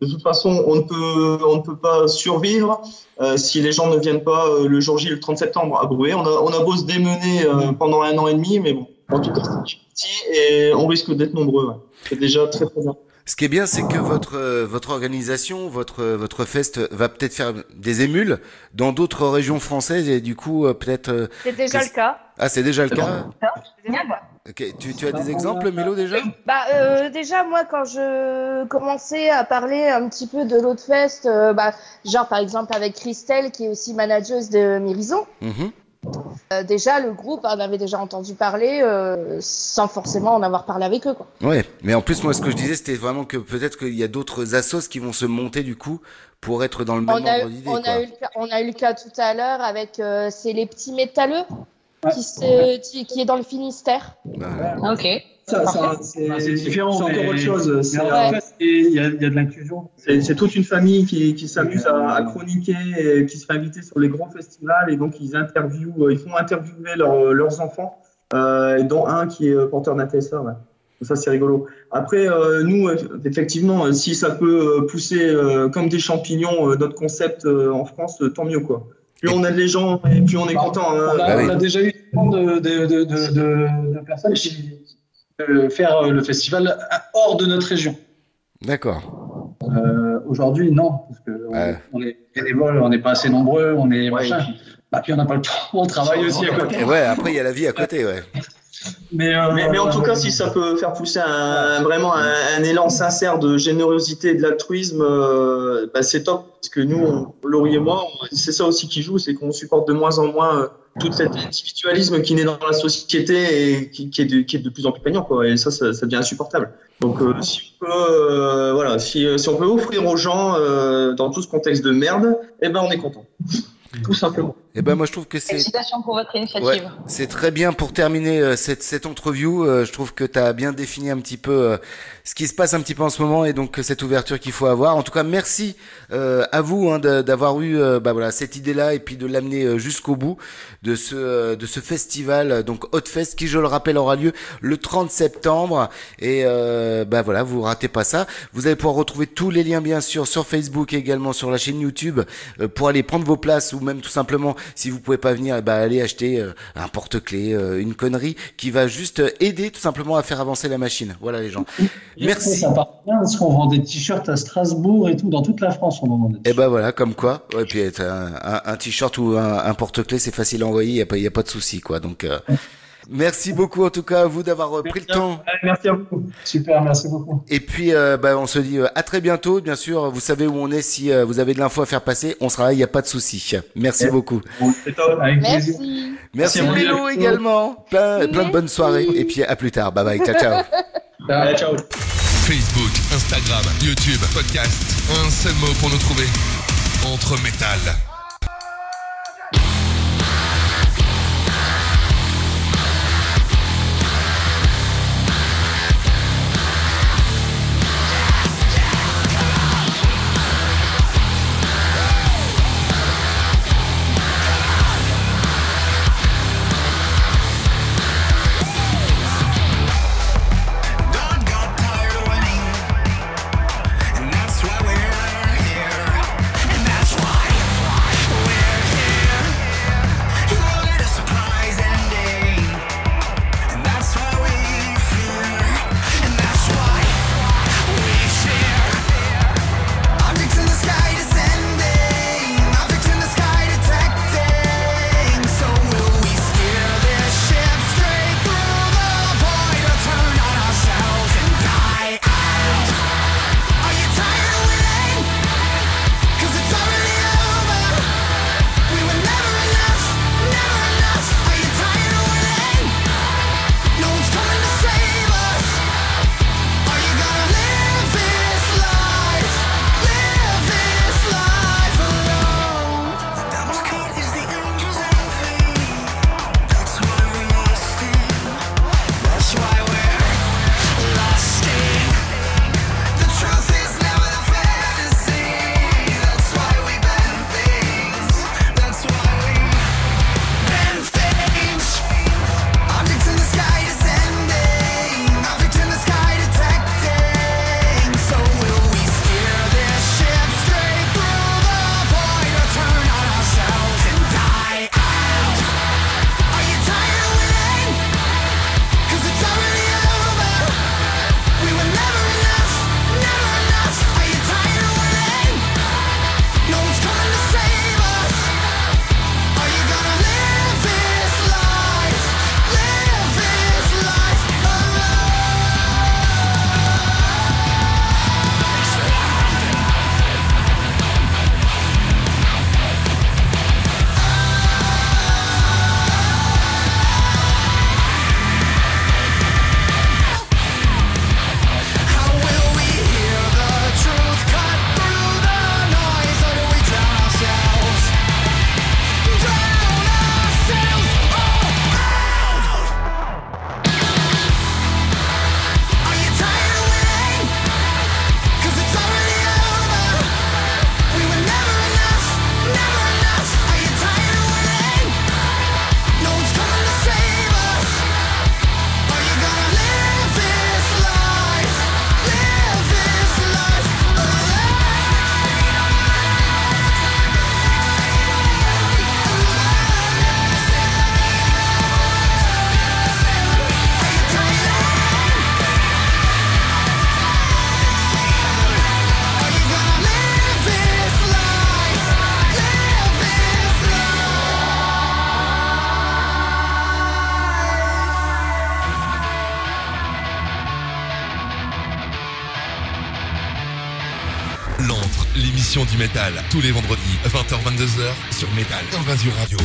de toute façon on ne peut on ne peut pas survivre euh, si les gens ne viennent pas euh, le jour J le 30 septembre à Brouet. On a on a beau se démener pendant un an et demi, mais bon en tout cas c'est petit et on risque d'être nombreux. ouais. C'est déjà très très bien. Ce qui est bien, c'est que votre euh, votre organisation, votre euh, votre fest va peut-être faire des émules dans d'autres régions françaises et du coup euh, peut-être. C'est déjà le cas. Ah, c'est déjà le cas. C'est déjà le cas. Ok, tu, tu as des exemples, Mélo déjà? Bah euh, déjà moi quand je commençais à parler un petit peu de l'autre fest, euh, bah, genre par exemple avec Christelle qui est aussi manageuse de Mérison, Mhm. Euh, déjà le groupe en avait déjà entendu parler euh, sans forcément en avoir parlé avec eux quoi. Ouais, mais en plus moi ce que je disais c'était vraiment que peut-être qu'il y a d'autres assos qui vont se monter du coup pour être dans le même On ordre d'idée. on, quoi. a eu le cas, on a eu le cas tout à l'heure avec euh, c'est les petits métalleux qui, se, qui, qui est dans le Finistère. Ok. Ça, ça, c'est Ah, différent, c'est mais- encore autre chose. C'est en fait, il y a, il y a de l'inclusion. C'est toute une famille qui, qui s'amuse à, à chroniquer, et qui se fait inviter sur les grands festivals et donc ils interviewent, euh, ils font interviewer leurs- leurs enfants, euh, dont un qui est euh, porteur d'un TSA. Ouais. Ça c'est rigolo. Après, euh, nous, euh, effectivement, euh, si ça peut euh, pousser euh, comme des champignons euh, notre concept euh, en France, euh, tant mieux quoi. Plus on aide les gens et plus on est content. hein. On a, on a déjà eu de, de, de, de, de- de personnes qui veulent faire euh, le festival hors de notre région. D'accord. Euh, Aujourd'hui, non, parce que on, on est bénévoles, on n'est pas assez nombreux, on est machin. Bah, puis on n'a pas le temps, on travaille aussi à côté. Et ouais, après il y a la vie à côté, ouais. Mais, euh, mais, mais en tout cas, si ça peut faire pousser un, vraiment un, un élan sincère de générosité et de l'altruisme, euh, bah, c'est top. Parce que nous, Laurie et moi, c'est ça aussi qui joue, c'est qu'on supporte de moins en moins euh, tout cet individualisme qui naît dans la société et qui, qui est, de, qui est de plus en plus prégnant. Quoi. Et ça, ça, ça devient insupportable. Donc, si on peut, voilà, si, si on peut offrir aux gens dans tout ce contexte de merde, eh ben, on est content. Tout simplement. Et ben moi je trouve que c'est Félicitations pour votre initiative. Ouais, c'est très bien pour terminer euh, cette, cette entreview. Euh, je trouve que tu as bien défini un petit peu euh, ce qui se passe un petit peu en ce moment et donc cette ouverture qu'il faut avoir. En tout cas, merci à vous hein, d'avoir eu bah, voilà, cette idée-là et puis de l'amener jusqu'au bout de ce, de ce festival, donc Hot Fest, qui, je le rappelle, aura lieu le 30 septembre. Et bah voilà, vous ratez pas ça. Vous allez pouvoir retrouver tous les liens, bien sûr, sur Facebook et également sur la chaîne YouTube pour aller prendre vos places ou même tout simplement, si vous pouvez pas venir, eh ben, allez acheter euh, un porte-clés, euh, une connerie qui va juste aider tout simplement à faire avancer la machine. Voilà les gens. Merci. Ça part bien parce qu'on vend des t-shirts à Strasbourg et tout, dans toute la France, on en vend des Et ben voilà, comme quoi. Ouais, puis un, un, un t-shirt ou un, un porte-clés, c'est facile à envoyer, y a pas, y a pas de souci, quoi. Donc, euh, merci beaucoup en tout cas à vous d'avoir euh, pris le temps. Merci à vous. Super, merci beaucoup. Et puis, euh, bah, on se dit euh, à très bientôt. Bien sûr, vous savez où on est. Si euh, vous avez de l'info à faire passer, on sera là. Il y a pas de souci. Merci Ouais. beaucoup. Avec Merci. Merci Merci également. Plein, plein de bonnes soirées. Et puis à plus tard. Bye bye. Ciao ciao. Allez, ciao. Facebook, Instagram, YouTube, podcast. Un seul mot pour nous trouver. Entre métal. Métal, tous les vendredis, 20h-22h sur Métal Invasion Radio.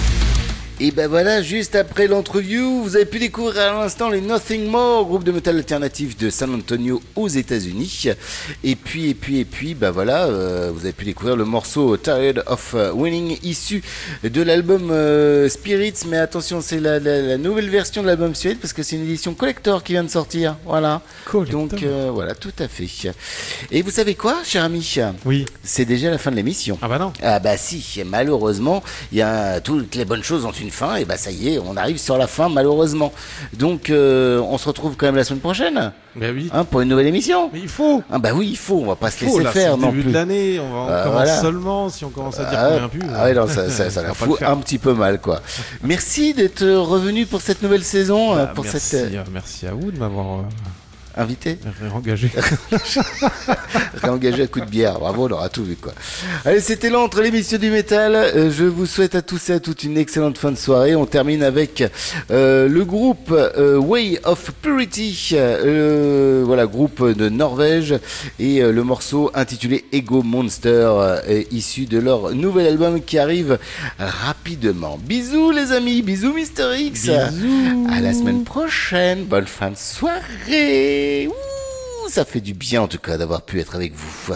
Et ben voilà, juste après l'entreview, vous avez pu découvrir à l'instant les Nothing More, groupe de métal alternatif de San Antonio aux États-Unis. Et puis, et puis, et puis, ben voilà, euh, vous avez pu découvrir le morceau Tired of Winning, issu de l'album euh, Spirits. Mais attention, c'est la, la- la nouvelle version de l'album Spirit parce que c'est une édition collector qui vient de sortir. Voilà. Donc euh, voilà, tout à fait. Et vous savez quoi, cher ami? Oui. C'est déjà la fin de l'émission. Ah bah non. Ah bah si, malheureusement, il y a toutes les bonnes choses ont une fin, et bah ça y est, on arrive sur la fin malheureusement. Donc euh, on se retrouve quand même la semaine prochaine. Bah oui. Hein, pour une nouvelle émission. Mais il faut. Ah bah oui, il faut, on va pas se laisser là, faire non début plus. de l'année, on, va, on Euh, commence voilà. seulement si on commence à dire Ah, qu'on vient plus. ah ouais, non, ça, ça, ça On la va pas le fout un petit peu mal, quoi. Merci d'être revenu pour cette nouvelle saison, Bah, pour merci, cette euh, merci à vous de m'avoir euh, invité. réengagé. Réengagé à coup de bière. Bravo, on aura tout vu, quoi. Allez, c'était l'entre l'émission du métal. Euh, je vous souhaite à tous et à toutes une excellente fin de soirée. On termine avec euh, le groupe euh, Way of Purity, euh, voilà, groupe de Norvège, et le morceau intitulé Ego Monster, issu de leur nouvel album qui arrive rapidement. Bisous les amis, bisous Mister X. Bisous. À la semaine prochaine. Bonne fin de soirée. Ça fait du bien en tout cas d'avoir pu être avec vous.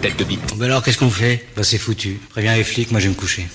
Tête alors, qu'est-ce qu'on fait? Bah c'est foutu. Préviens les flics, moi je vais me coucher.